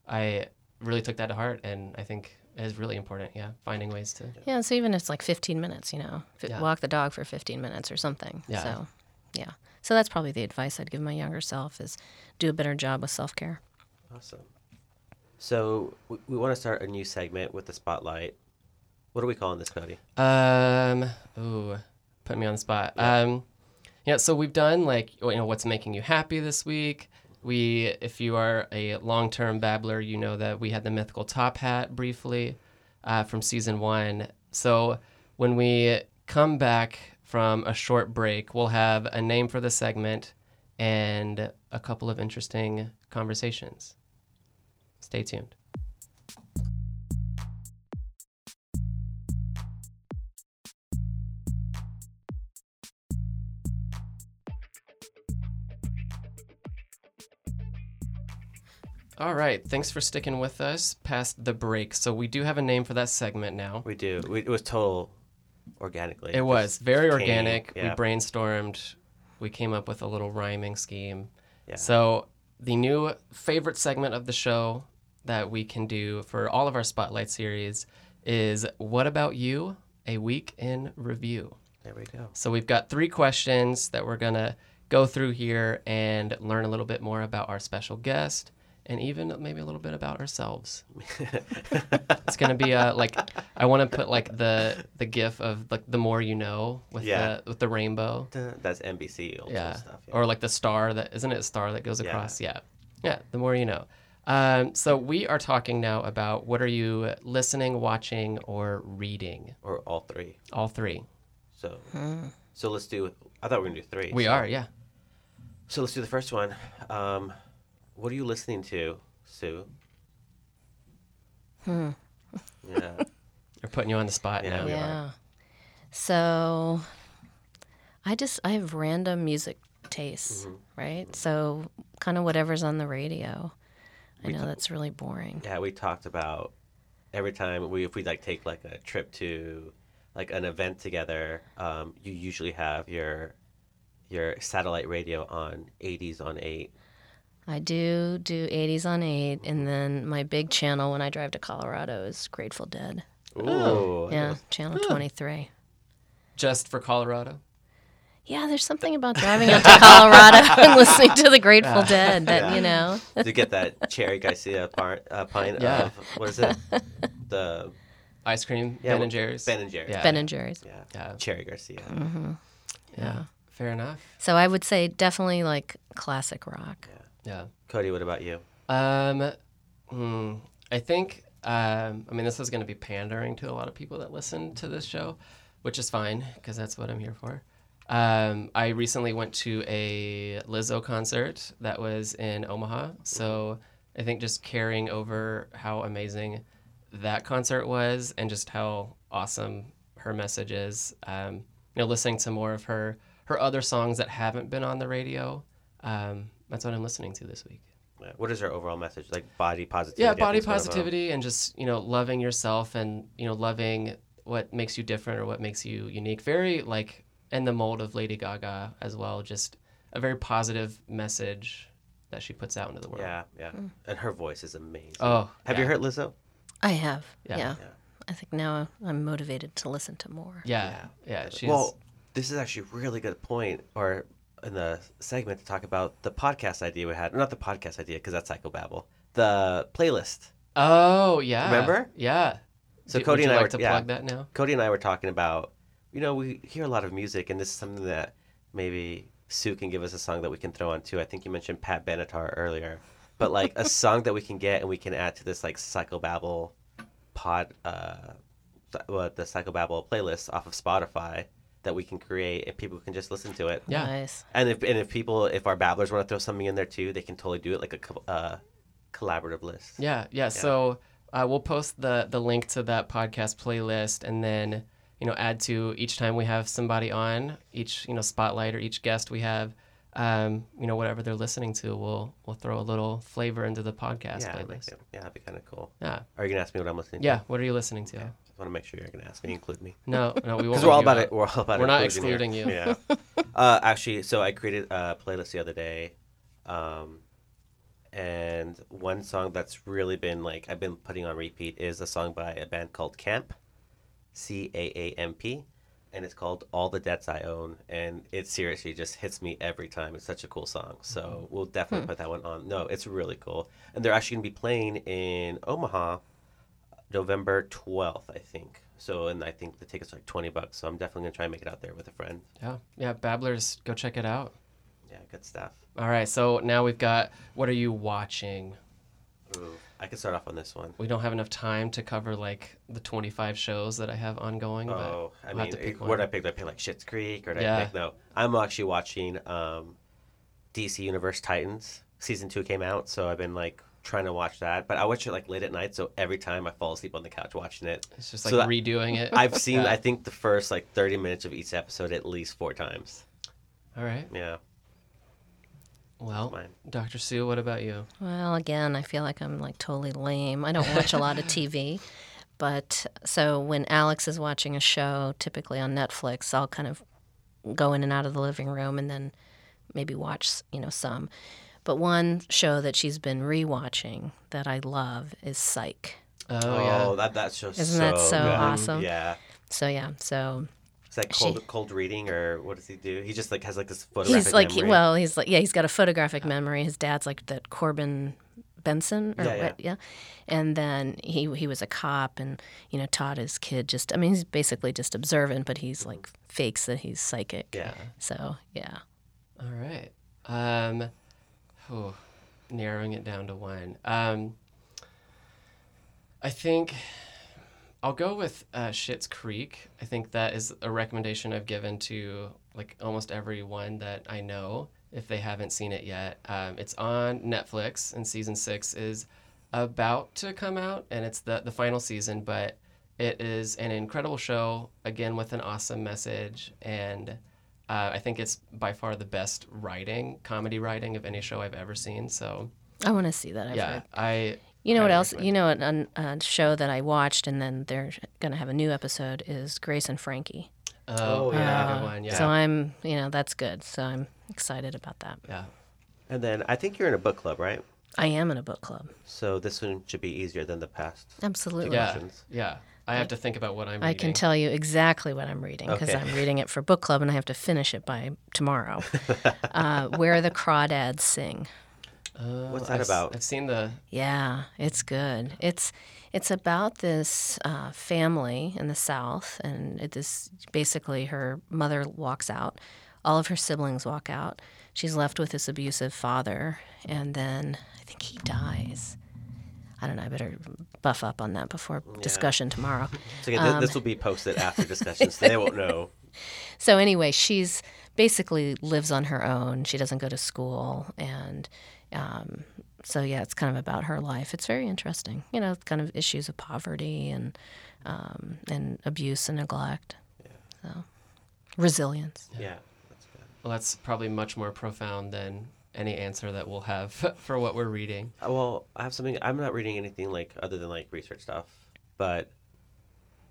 I really took that to heart and I think is really important, yeah, finding ways to Yeah, so even if it's like 15 minutes, you know, Yeah. walk the dog for 15 minutes or something. Yeah. So, yeah. So that's probably the advice I'd give my younger self is do a better job with self-care. Awesome. So we, we want to start a new segment with the spotlight. What are we calling this, Cody? Um, ooh, put me on the spot. Um, yeah, so we've done like you know what's making you happy this week. We, if you are a long-term babbler, you know that we had the mythical top hat briefly uh, from season one. So when we come back from a short break, we'll have a name for the segment and a couple of interesting conversations. Stay tuned. All right, thanks for sticking with us past the break. So we do have a name for that segment now. We do. We, it was total organically. It was very came, organic. yeah. We brainstormed. We came up with a little rhyming scheme. Yeah. So the new favorite segment of the show that we can do for all of our spotlight series is "What about you?" A week in review. There we go. So we've got three questions that we're gonna go through here and learn a little bit more about our special guest and even maybe a little bit about ourselves. it's gonna be a like I want to put like the the gif of like the more you know with Yeah. the with the rainbow. That's NBC Yeah. stuff. Yeah. Or like the star that isn't it a star that goes across? Yeah. Yeah. The more you know. Um, so we are talking now about what are you listening, watching, or reading? or all three. All three. So, so let's do. I thought we were gonna do three. We so- are, yeah. So let's do the first one. Um, what are you listening to, Sue? Hmm. Yeah. We're putting you on the spot Yeah, now. yeah. So I just I have random music tastes, Mm-hmm. right? So kind of whatever's on the radio. I We know ta- that's really boring. Yeah, we talked about every time we if we like take like a trip to like an event together, um, you usually have your your satellite radio on 80s on 8. I do do 80s on 8 and then my big channel when I drive to Colorado is Grateful Dead. Ooh. Yeah, Channel 23. Just for Colorado. Yeah, there's something about driving out to Colorado and listening to the Grateful Dead that, Yeah. you know. to get that cherry Garcia part, uh, pint Yeah. of what is it? The Ice cream, Yeah, Ben and Jerry's. Ben and Jerry's. Yeah. Ben and Jerry's. yeah, Yeah. cherry Garcia. Yeah. Fair enough. So I would say definitely like classic rock. Yeah. Cody, what about you? Um, hmm, I think. Um, I mean, this is going to be pandering to a lot of people that listen to this show, which is fine because that's what I'm here for. Um, I recently went to a Lizzo concert that was in Omaha, so I think just carrying over how amazing that concert was and just how awesome her message is. Um, you know, listening to more of her her other songs that haven't been on the radio. Um, that's what I'm listening to this week. Yeah. What is her overall message? Like body positivity. Yeah, body think is one of them. positivity and just you know loving yourself and you know loving what makes you different or what makes you unique. Very like in the mold of Lady Gaga as well. Just a very positive message that she puts out into the world. Yeah, yeah. Hmm. And her voice is amazing. Oh, Have yeah. you heard Lizzo? I have. Yeah. Yeah. Yeah. I think now I'm motivated to listen to more. Yeah, yeah. She's Well, this is actually a really good point, or in the segment to talk about the podcast idea we had. Not the podcast idea, because that's Psychobabble. The playlist. oh yeah. Remember? Yeah. So Cody and I like were- to yeah. plug that now. Cody and I were talking about, you know, we hear a lot of music, and this is something that maybe Sue can give us a song that we can throw on too. I think you mentioned Pat Benatar earlier, but like a song that we can get and we can add to this like Psychobabble pod, uh, what the Psychobabble playlist off of Spotify that we can create, and people can just listen to it. Yeah. Nice. And if and if people, if our babblers want to throw something in there too, they can totally do it like a co- uh, collaborative list. Yeah, yeah. So uh, we'll post the the link to that podcast playlist, and then you know add to each time we have somebody on, each you know spotlight or each guest we have, um, you know whatever they're listening to, we'll we'll throw a little flavor into the podcast Yeah, playlist. yeah, that'd be kind of cool. Yeah, Are you gonna ask me what I'm listening yeah. to? What are you listening to? Just want to make sure you're gonna ask me, include me. No, no, we won't. Because we're all you about out. it. We're all about it. We're not excluding here. Yeah. uh, actually, so I created a playlist the other day, um, and one song that's really been like I've been putting on repeat is a song by a band called Caamp, C A A M P, and it's called "All the Debts I Owe," and it seriously just hits me every time. It's such a cool song, so we'll definitely put that one on. No, it's really cool, and they're actually gonna be playing in Omaha November 12th, I think. So, and I think the tickets are like 20 bucks. So I'm definitely going to try and make it out there with a friend. Yeah, yeah. Babblers, go check it out. Yeah, good stuff. All right, so now we've got what are you watching? Ooh, I can start off on this one. We don't have enough time to cover like the 25 shows that I have ongoing. Oh, but I mean, to pick what did I pick? Did I pick like Schitt's Creek or did I Yeah. pick? No, I'm actually watching um, DC Universe Titans. Season two came out, so I've been like trying to watch that. But I watch it like late at night, so every time I fall asleep on the couch watching it. It's just like that- redoing it. I've seen, Yeah. I think, the first like 30 minutes of each episode at least four times. All right. Yeah. Well, Dr. Sue, what about you? Well, again, I feel like I'm like totally lame. I don't watch a lot of TV. But so when Alex is watching a show, typically on Netflix, I'll kind of go in and out of the living room and then maybe watch, you know, some. But one show that she's been rewatching that I love is Psych. Oh, Oh, yeah. that that show's Isn't so that so good. awesome? Yeah. So yeah, so It's like She- cold, cold reading, or what does he do? He just like has like this photographic he's like memory. well, he's like yeah, he's got a photographic memory. His dad's like that Corbin Bernsen or Yeah, yeah. what yeah. And then he he was a cop and you know taught his kid just I mean he's basically just observant but he's like fakes that he's psychic. yeah. So, yeah. All right. Um, oh, narrowing it down to one. Um, I think I'll go with uh, Creek. I think that is a recommendation I've given to like almost everyone that I know if they haven't seen it yet. Um, it's on Netflix, and season six is about to come out, and it's the the final season. But it is an incredible show, again with an awesome message, and uh, I think it's by far the best writing, comedy writing of any show I've ever seen. So I want to see that. I've yeah, heard. I You know what else? recommend. You know, a, a, a show that I watched and then they're going to have a new episode is Grace and Frankie. oh, Oh, yeah, yeah. good one, yeah, So I'm, you know, that's good. So I'm excited about that. yeah. And then I think you're in a book club, right? I am in a book club. So this one should be easier than the past. Absolutely. Yeah, yeah. I have to think about what I'm I reading. can tell you exactly what I'm reading because Okay. I'm reading it for book club and I have to finish it by tomorrow. uh, Where the Crawdads Sing. Uh, What's that I've about? I've seen the. Yeah, it's good. It's it's about this uh, family in the South, and it is basically her mother walks out, all of her siblings walk out. She's left with this abusive father, and then I think he dies. I don't know. I better buff up on that before discussion tomorrow. So again, Um, this will be posted after discussion, so they won't know. So anyway, she's basically lives on her own. She doesn't go to school, and um, so yeah, it's kind of about her life. It's very interesting. You know, kind of issues of poverty and um, and abuse and neglect. So resilience. Yeah, that's. Well, that's probably much more profound than any answer that we'll have for what we're reading. Uh, Well, I have something. I'm not reading anything like other than like research stuff, but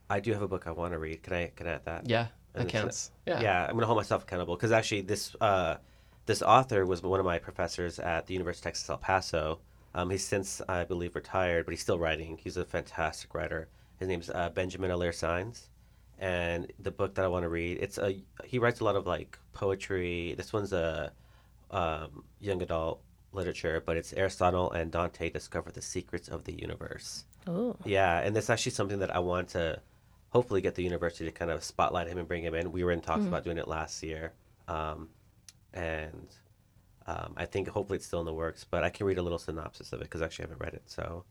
I do have a book I want to read. Can I can I add that? Yeah, And that counts. Yeah. yeah, I'm gonna hold myself accountable because actually this uh, this author was one of my professors at the University of Texas El Paso. Um, he's since I believe retired, but he's still writing. He's a fantastic writer. His name's uh, Benjamin Alire Sáenz, and the book that I want to read it's a he writes a lot of like poetry. This one's a um, young adult literature, but it's Aristotle and Dante discover the secrets of the universe. Oh, Yeah, and that's actually something that I want to hopefully get the university to kind of spotlight him and bring him in. We were in talks about doing it last year, um, and um, I think hopefully it's still in the works. But I can read a little synopsis of it because actually I haven't read it. So,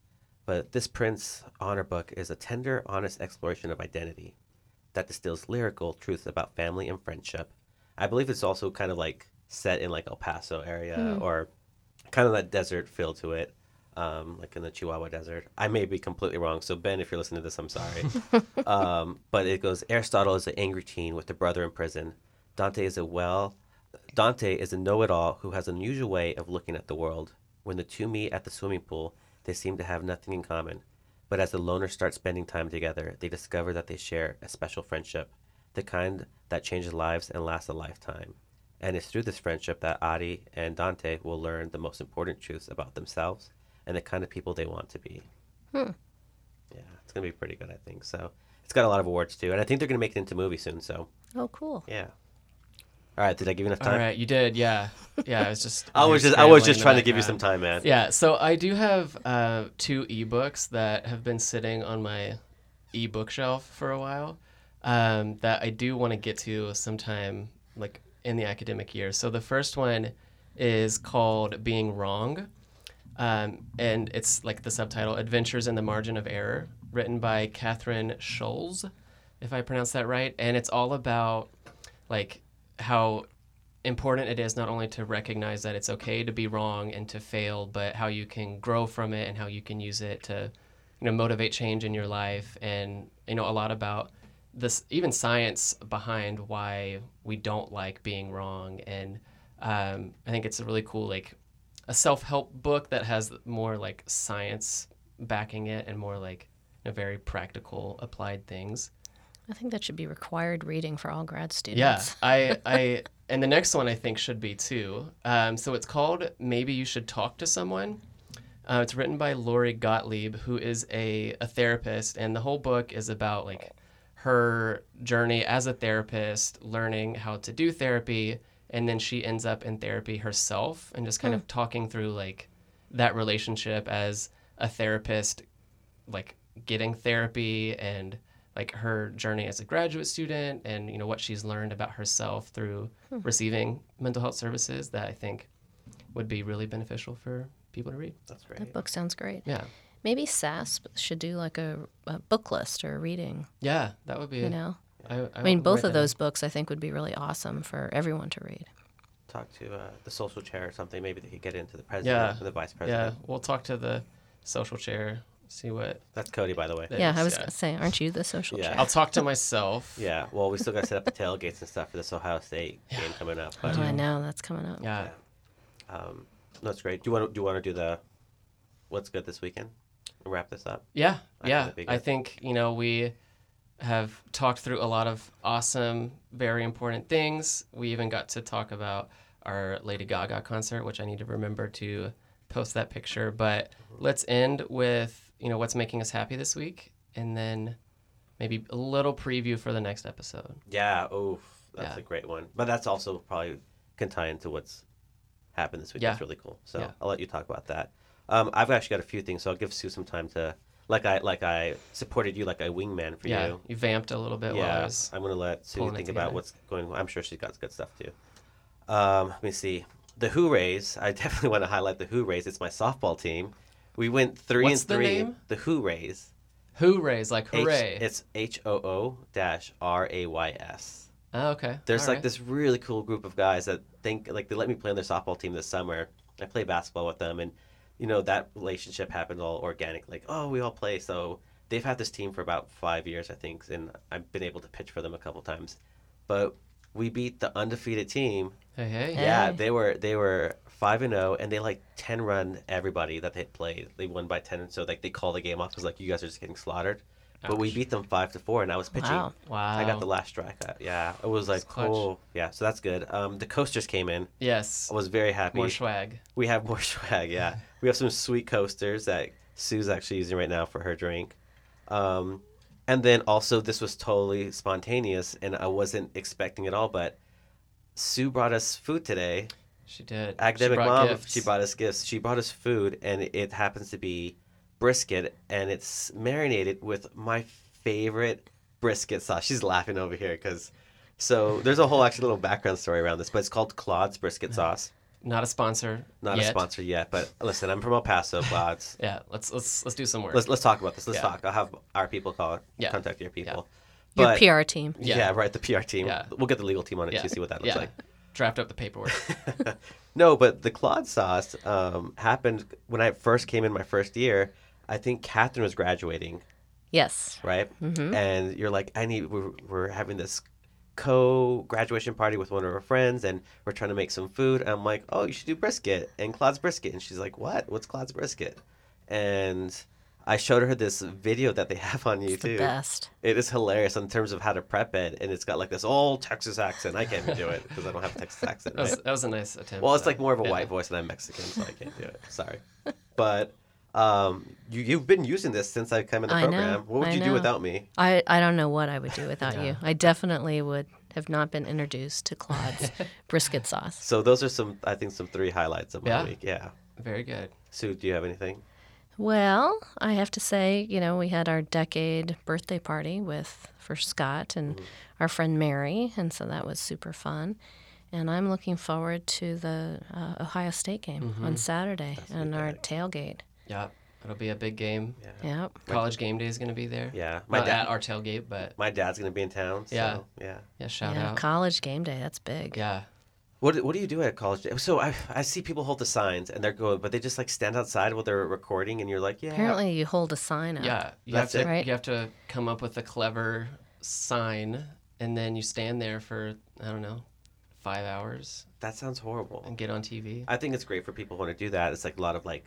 but this Printz Honor book is a tender, honest exploration of identity that distills lyrical truths about family and friendship. I believe it's also kind of like set in like El Paso area or kind of that desert feel to it, um, like in the Chihuahua Desert. I may be completely wrong, so Ben, if you're listening to this, I'm sorry. um, but it goes: Aristotle is an angry teen with a brother in prison. Dante is a well. Dante is a know-it-all who has an unusual way of looking at the world. When the two meet at the swimming pool, they seem to have nothing in common. But as the loners start spending time together, they discover that they share a special friendship, the kind that changes lives and lasts a lifetime. And it's through this friendship that Ari and Dante will learn the most important truths about themselves and the kind of people they want to be. Yeah, it's gonna be pretty good, I think. So it's got a lot of awards too, and I think they're gonna make it into a movie soon. So oh, cool. yeah. All right, did I give you enough time? right, you did. Yeah. Yeah, I was just. I was just I was just trying to give you some time, man. Yeah, so I do have uh, two ebooks that have been sitting on my ebook shelf for a while um, that I do want to get to sometime, like in the academic year. So the first one is called Being Wrong, um, and it's like the subtitle Adventures in the Margin of Error, written by Kathryn Schulz, if I pronounce that right. And it's all about like how important it is not only to recognize that it's okay to be wrong and to fail, but how you can grow from it and how you can use it to, you know, motivate change in your life and you know a lot about this even science behind why we don't like being wrong and um, I think it's a really cool like a self-help book that has more like science backing it and more like you know, very practical applied things. I think that should be required reading for all grad students. Yeah, I, I, and the next one I think should be too. Um, so it's called "Maybe You Should Talk to Someone." Uh, it's written by Lori Gottlieb, who is a, a therapist, and the whole book is about like her journey as a therapist, learning how to do therapy, and then she ends up in therapy herself, and just kind of hmm. talking through like that relationship as a therapist, like getting therapy and like her journey as a graduate student and you know what she's learned about herself through hmm. receiving mental health services that I think would be really beneficial for people to read. That's great. That book sounds great. Yeah. Maybe SASP should do like a, a book list or a reading, Yeah, that would be you know? I, I I mean, both of that those books I think would be really awesome for everyone to read. Talk to uh, the social chair or something. Maybe they could get into the president Yeah. and the vice president. Yeah, we'll talk to the social chair, see what That's Cody, by the way. Yeah, is, I was yeah. gonna say, aren't you the social Yeah. chair? I'll talk to myself. Yeah. Well, we still got to set up the tailgates and stuff for this Ohio State game coming up. But Oh, I know that's coming up. Yeah. um, that's great. Do you want to do you want to do the what's good this weekend? Wrap this up. Yeah, I yeah. I think you know we have talked through a lot of awesome, very important things. We even got to talk about our Lady Gaga concert, which I need to remember to post that picture. But mm-hmm. let's end with you know what's making us happy this week, and then maybe a little preview for the next episode. Yeah. Oh, that's Yeah. a great one. But that's also probably can tie into what's happened this week. Yeah. That's really cool. So Yeah. I'll let you talk about that. Um, I've actually got a few things, so I'll give Sue some time to like I like I supported you like a wingman for yeah, you. you vamped a little bit Yeah. I'm gonna let Sue think about what's going. On. I'm sure she's got good stuff too. Um, let me see. The Hoo-Rays. I definitely want to highlight the Hoo-Rays. It's my softball team. We went three What's and the three. name? The Hoo-Rays. Hoorays, like H- hooray. it's H O O dash R A Y S. oh, okay. There's All like right. this really cool group of guys that think like they let me play on their softball team this summer. I play basketball with them, and you know that relationship happened all organic. Like, oh, we all play. So they've had this team for about five years, I think, and I've been able to pitch for them a couple times. But we beat the undefeated team. Hey, hey. Hey. Yeah, they were they were five and zero, and they like ten run everybody that they played. They won by ten, so like they call the game off because like you guys are just getting slaughtered. But we beat them five to four, and I was pitching. Wow. Wow. I got the last strike. out. Yeah, it was like cool. oh yeah, so that's good. Um, the coasters came in. Yes. I was very happy. More swag. we have more swag. Yeah, we have some sweet coasters that Sue's actually using right now for her drink. Um, and then also this was totally spontaneous, and I wasn't expecting it all. But Sue brought us food today. She did. Academic she mom, gifts. she brought us gifts. She brought us food, and it happens to be brisket, and it's marinated with my favorite brisket sauce. She's laughing over here because. So there's a whole actually little background story around this, but it's called Claude's brisket sauce. Not a sponsor. Not a sponsor yet, but listen, I'm from El Paso, Claude's. Yeah. Let's let's let's do some work. let's let's talk about this. Let's Yeah. talk. I'll have our people call. Yeah. Contact your people. Your But- PR team. Yeah. Yeah. right. The PR team. Yeah. We'll get the legal team on it yeah. to see what that looks yeah. like. Draft up the paperwork. no, but the Claude sauce um, happened when I first came in my first year. I think Catherine was graduating, Yes. right? Mm-hmm. And you're like, I need. We're, we're having this co graduation party with one of her friends, and we're trying to make some food. And I'm like, oh, you should do brisket and Claude's brisket. And she's like, what? What's Claude's brisket? And I showed her this video that they have on It's the YouTube. best. It is hilarious in terms of how to prep it, and it's got like this old Texas accent. I can't even do it because I don't have a Texas accent. That was, that was a nice attempt. Well, it's like more of a Yeah. white voice, and I'm Mexican, so I can't do it. Sorry, but um, you you've been using this since I came in the I know, program. What would I you do without me? I, I don't know what I would do without Yeah. you. I definitely would have not been introduced to Claude's brisket sauce. So those are some, I think, some three highlights of my Yeah. week. Yeah. Very good. Sue, do you have anything? Well, I have to say, you know, we had our decade birthday party with for Scott and Mm-hmm. our friend Mary, and so that was super fun. And I'm looking forward to the uh, Ohio State game Mm-hmm. on Saturday and our tailgate. Yeah. It'll be a big game. Yeah. Yep. College game day is going to be there. Yeah. My Not dad. at our tailgate, but My dad's gonna be in town. So, Yeah. Yeah. yeah, shout yeah, out. college game day. That's big. yeah. What What do you do at college? day? So I I see people hold the signs and they're going, but they just like stand outside while they're recording, and you're like, yeah. Apparently, you hold a sign up. Yeah. You That's have to it? Right. you have to come up with a clever sign and then you stand there for I don't know, 5 hours That sounds horrible. and get on TV. I think it's great for people who want to do that. It's like a lot of like,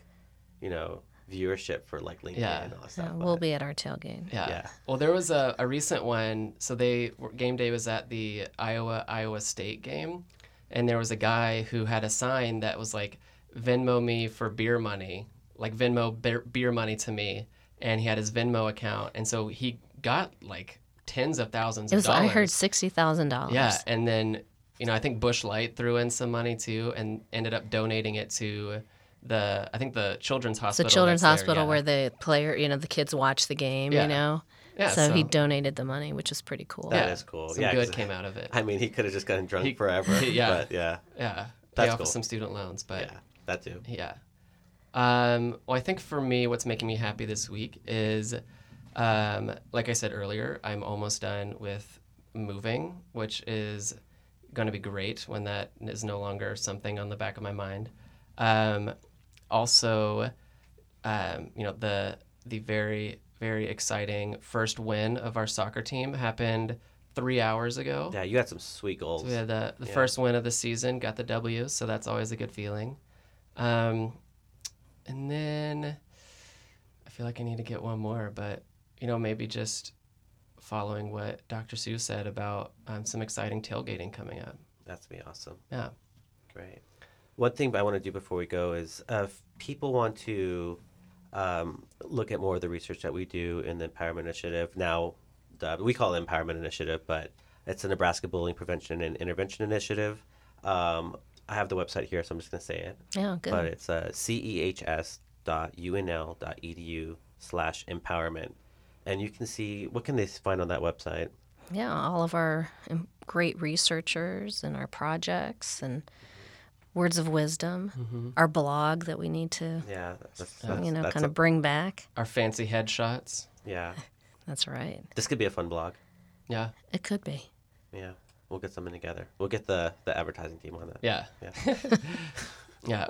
you know, viewership for like LinkedIn Yeah. and all that Yeah, stuff. we'll but- be at our tailgate. Yeah. Yeah. Well, there was a, a recent one. So they game day was at the Iowa Iowa State game, and there was a guy who had a sign that was like Venmo me for beer money, like Venmo beer, beer money to me, and he had his Venmo account, and so he got like tens of thousands It was. of dollars. I heard sixty thousand dollars. Yeah, and then you know I think Busch Light threw in some money too, and ended up donating it to the I think the Children's hospital. the Hospital. children's that's there, hospital yeah. where the player, you know, the kids watch the game. Yeah. You know. Yeah, so, he donated the money, which is pretty cool. That yeah, is cool. Some Yeah, good 'cause- came out of it. I mean, he could have just gotten drunk He- forever. yeah. But yeah. Yeah, pay off cool. some student loans, but Yeah. That too. yeah. Um, well, I think for me, what's making me happy this week is, um, like I said earlier, I'm almost done with moving, which is going to be great when that is no longer something on the back of my mind. Um, also, um, you know, the the very very exciting first win of our soccer team happened three hours ago. Yeah, you got some sweet goals. So we had the, the Yeah. first win of the season, got the W, so that's always a good feeling. Um, and then I feel like I need to get one more, but you know, maybe just following what Dr. Sue said about um, some exciting tailgating coming up. That's be awesome. Yeah. Great. One thing I want to do before we go is uh, if people want to um, look at more of the research that we do in the Empowerment Initiative, now. We call it Empowerment Initiative, but it's a Nebraska Bullying Prevention and Intervention Initiative. Um, I have the website here, so I'm just going to say it. Yeah, good. But it's uh, cehs.unl.edu slash empowerment. And you can see, what can they find on that website? yeah, all of our um, great researchers and our projects and words of wisdom, our blog that we need to, Yeah, that's, that's, you know, kind of bring back. Our fancy headshots. yeah. That's right. This could be a fun blog. Yeah. It could be. Yeah, we'll get something together. We'll get the the advertising team on that. Yeah. Yeah. Yeah.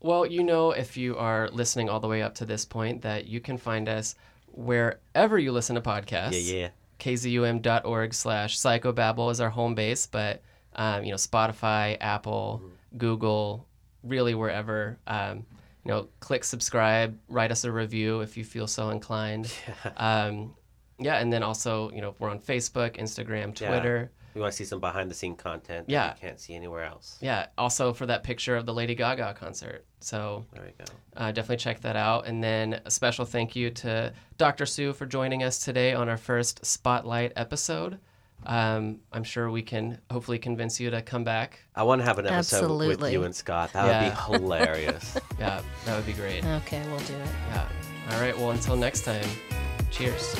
Well, you know, if you are listening all the way up to this point, that you can find us wherever you listen to podcasts. Yeah, yeah. kzum.org slash psychobabble is our home base, but, um, you know, Spotify, Apple, Mm-hmm. Google, really wherever. Um, you know, click subscribe, write us a review if you feel so inclined. Um, yeah, and then also, you know, we're on Facebook, Instagram, Yeah. Twitter. We want to see some behind the scene content that Yeah. you can't see anywhere else. Yeah, also for that picture of the Lady Gaga concert. So There we go. uh, definitely check that out. And then a special thank you to Dr. Sue for joining us today on our first Spotlight episode. Um, I'm sure we can hopefully convince you to come back. I want to have an episode with you and Scott. That would be hilarious. Yeah, that would be great. Okay, we'll do it. Yeah. All right. Well, until next time, cheers.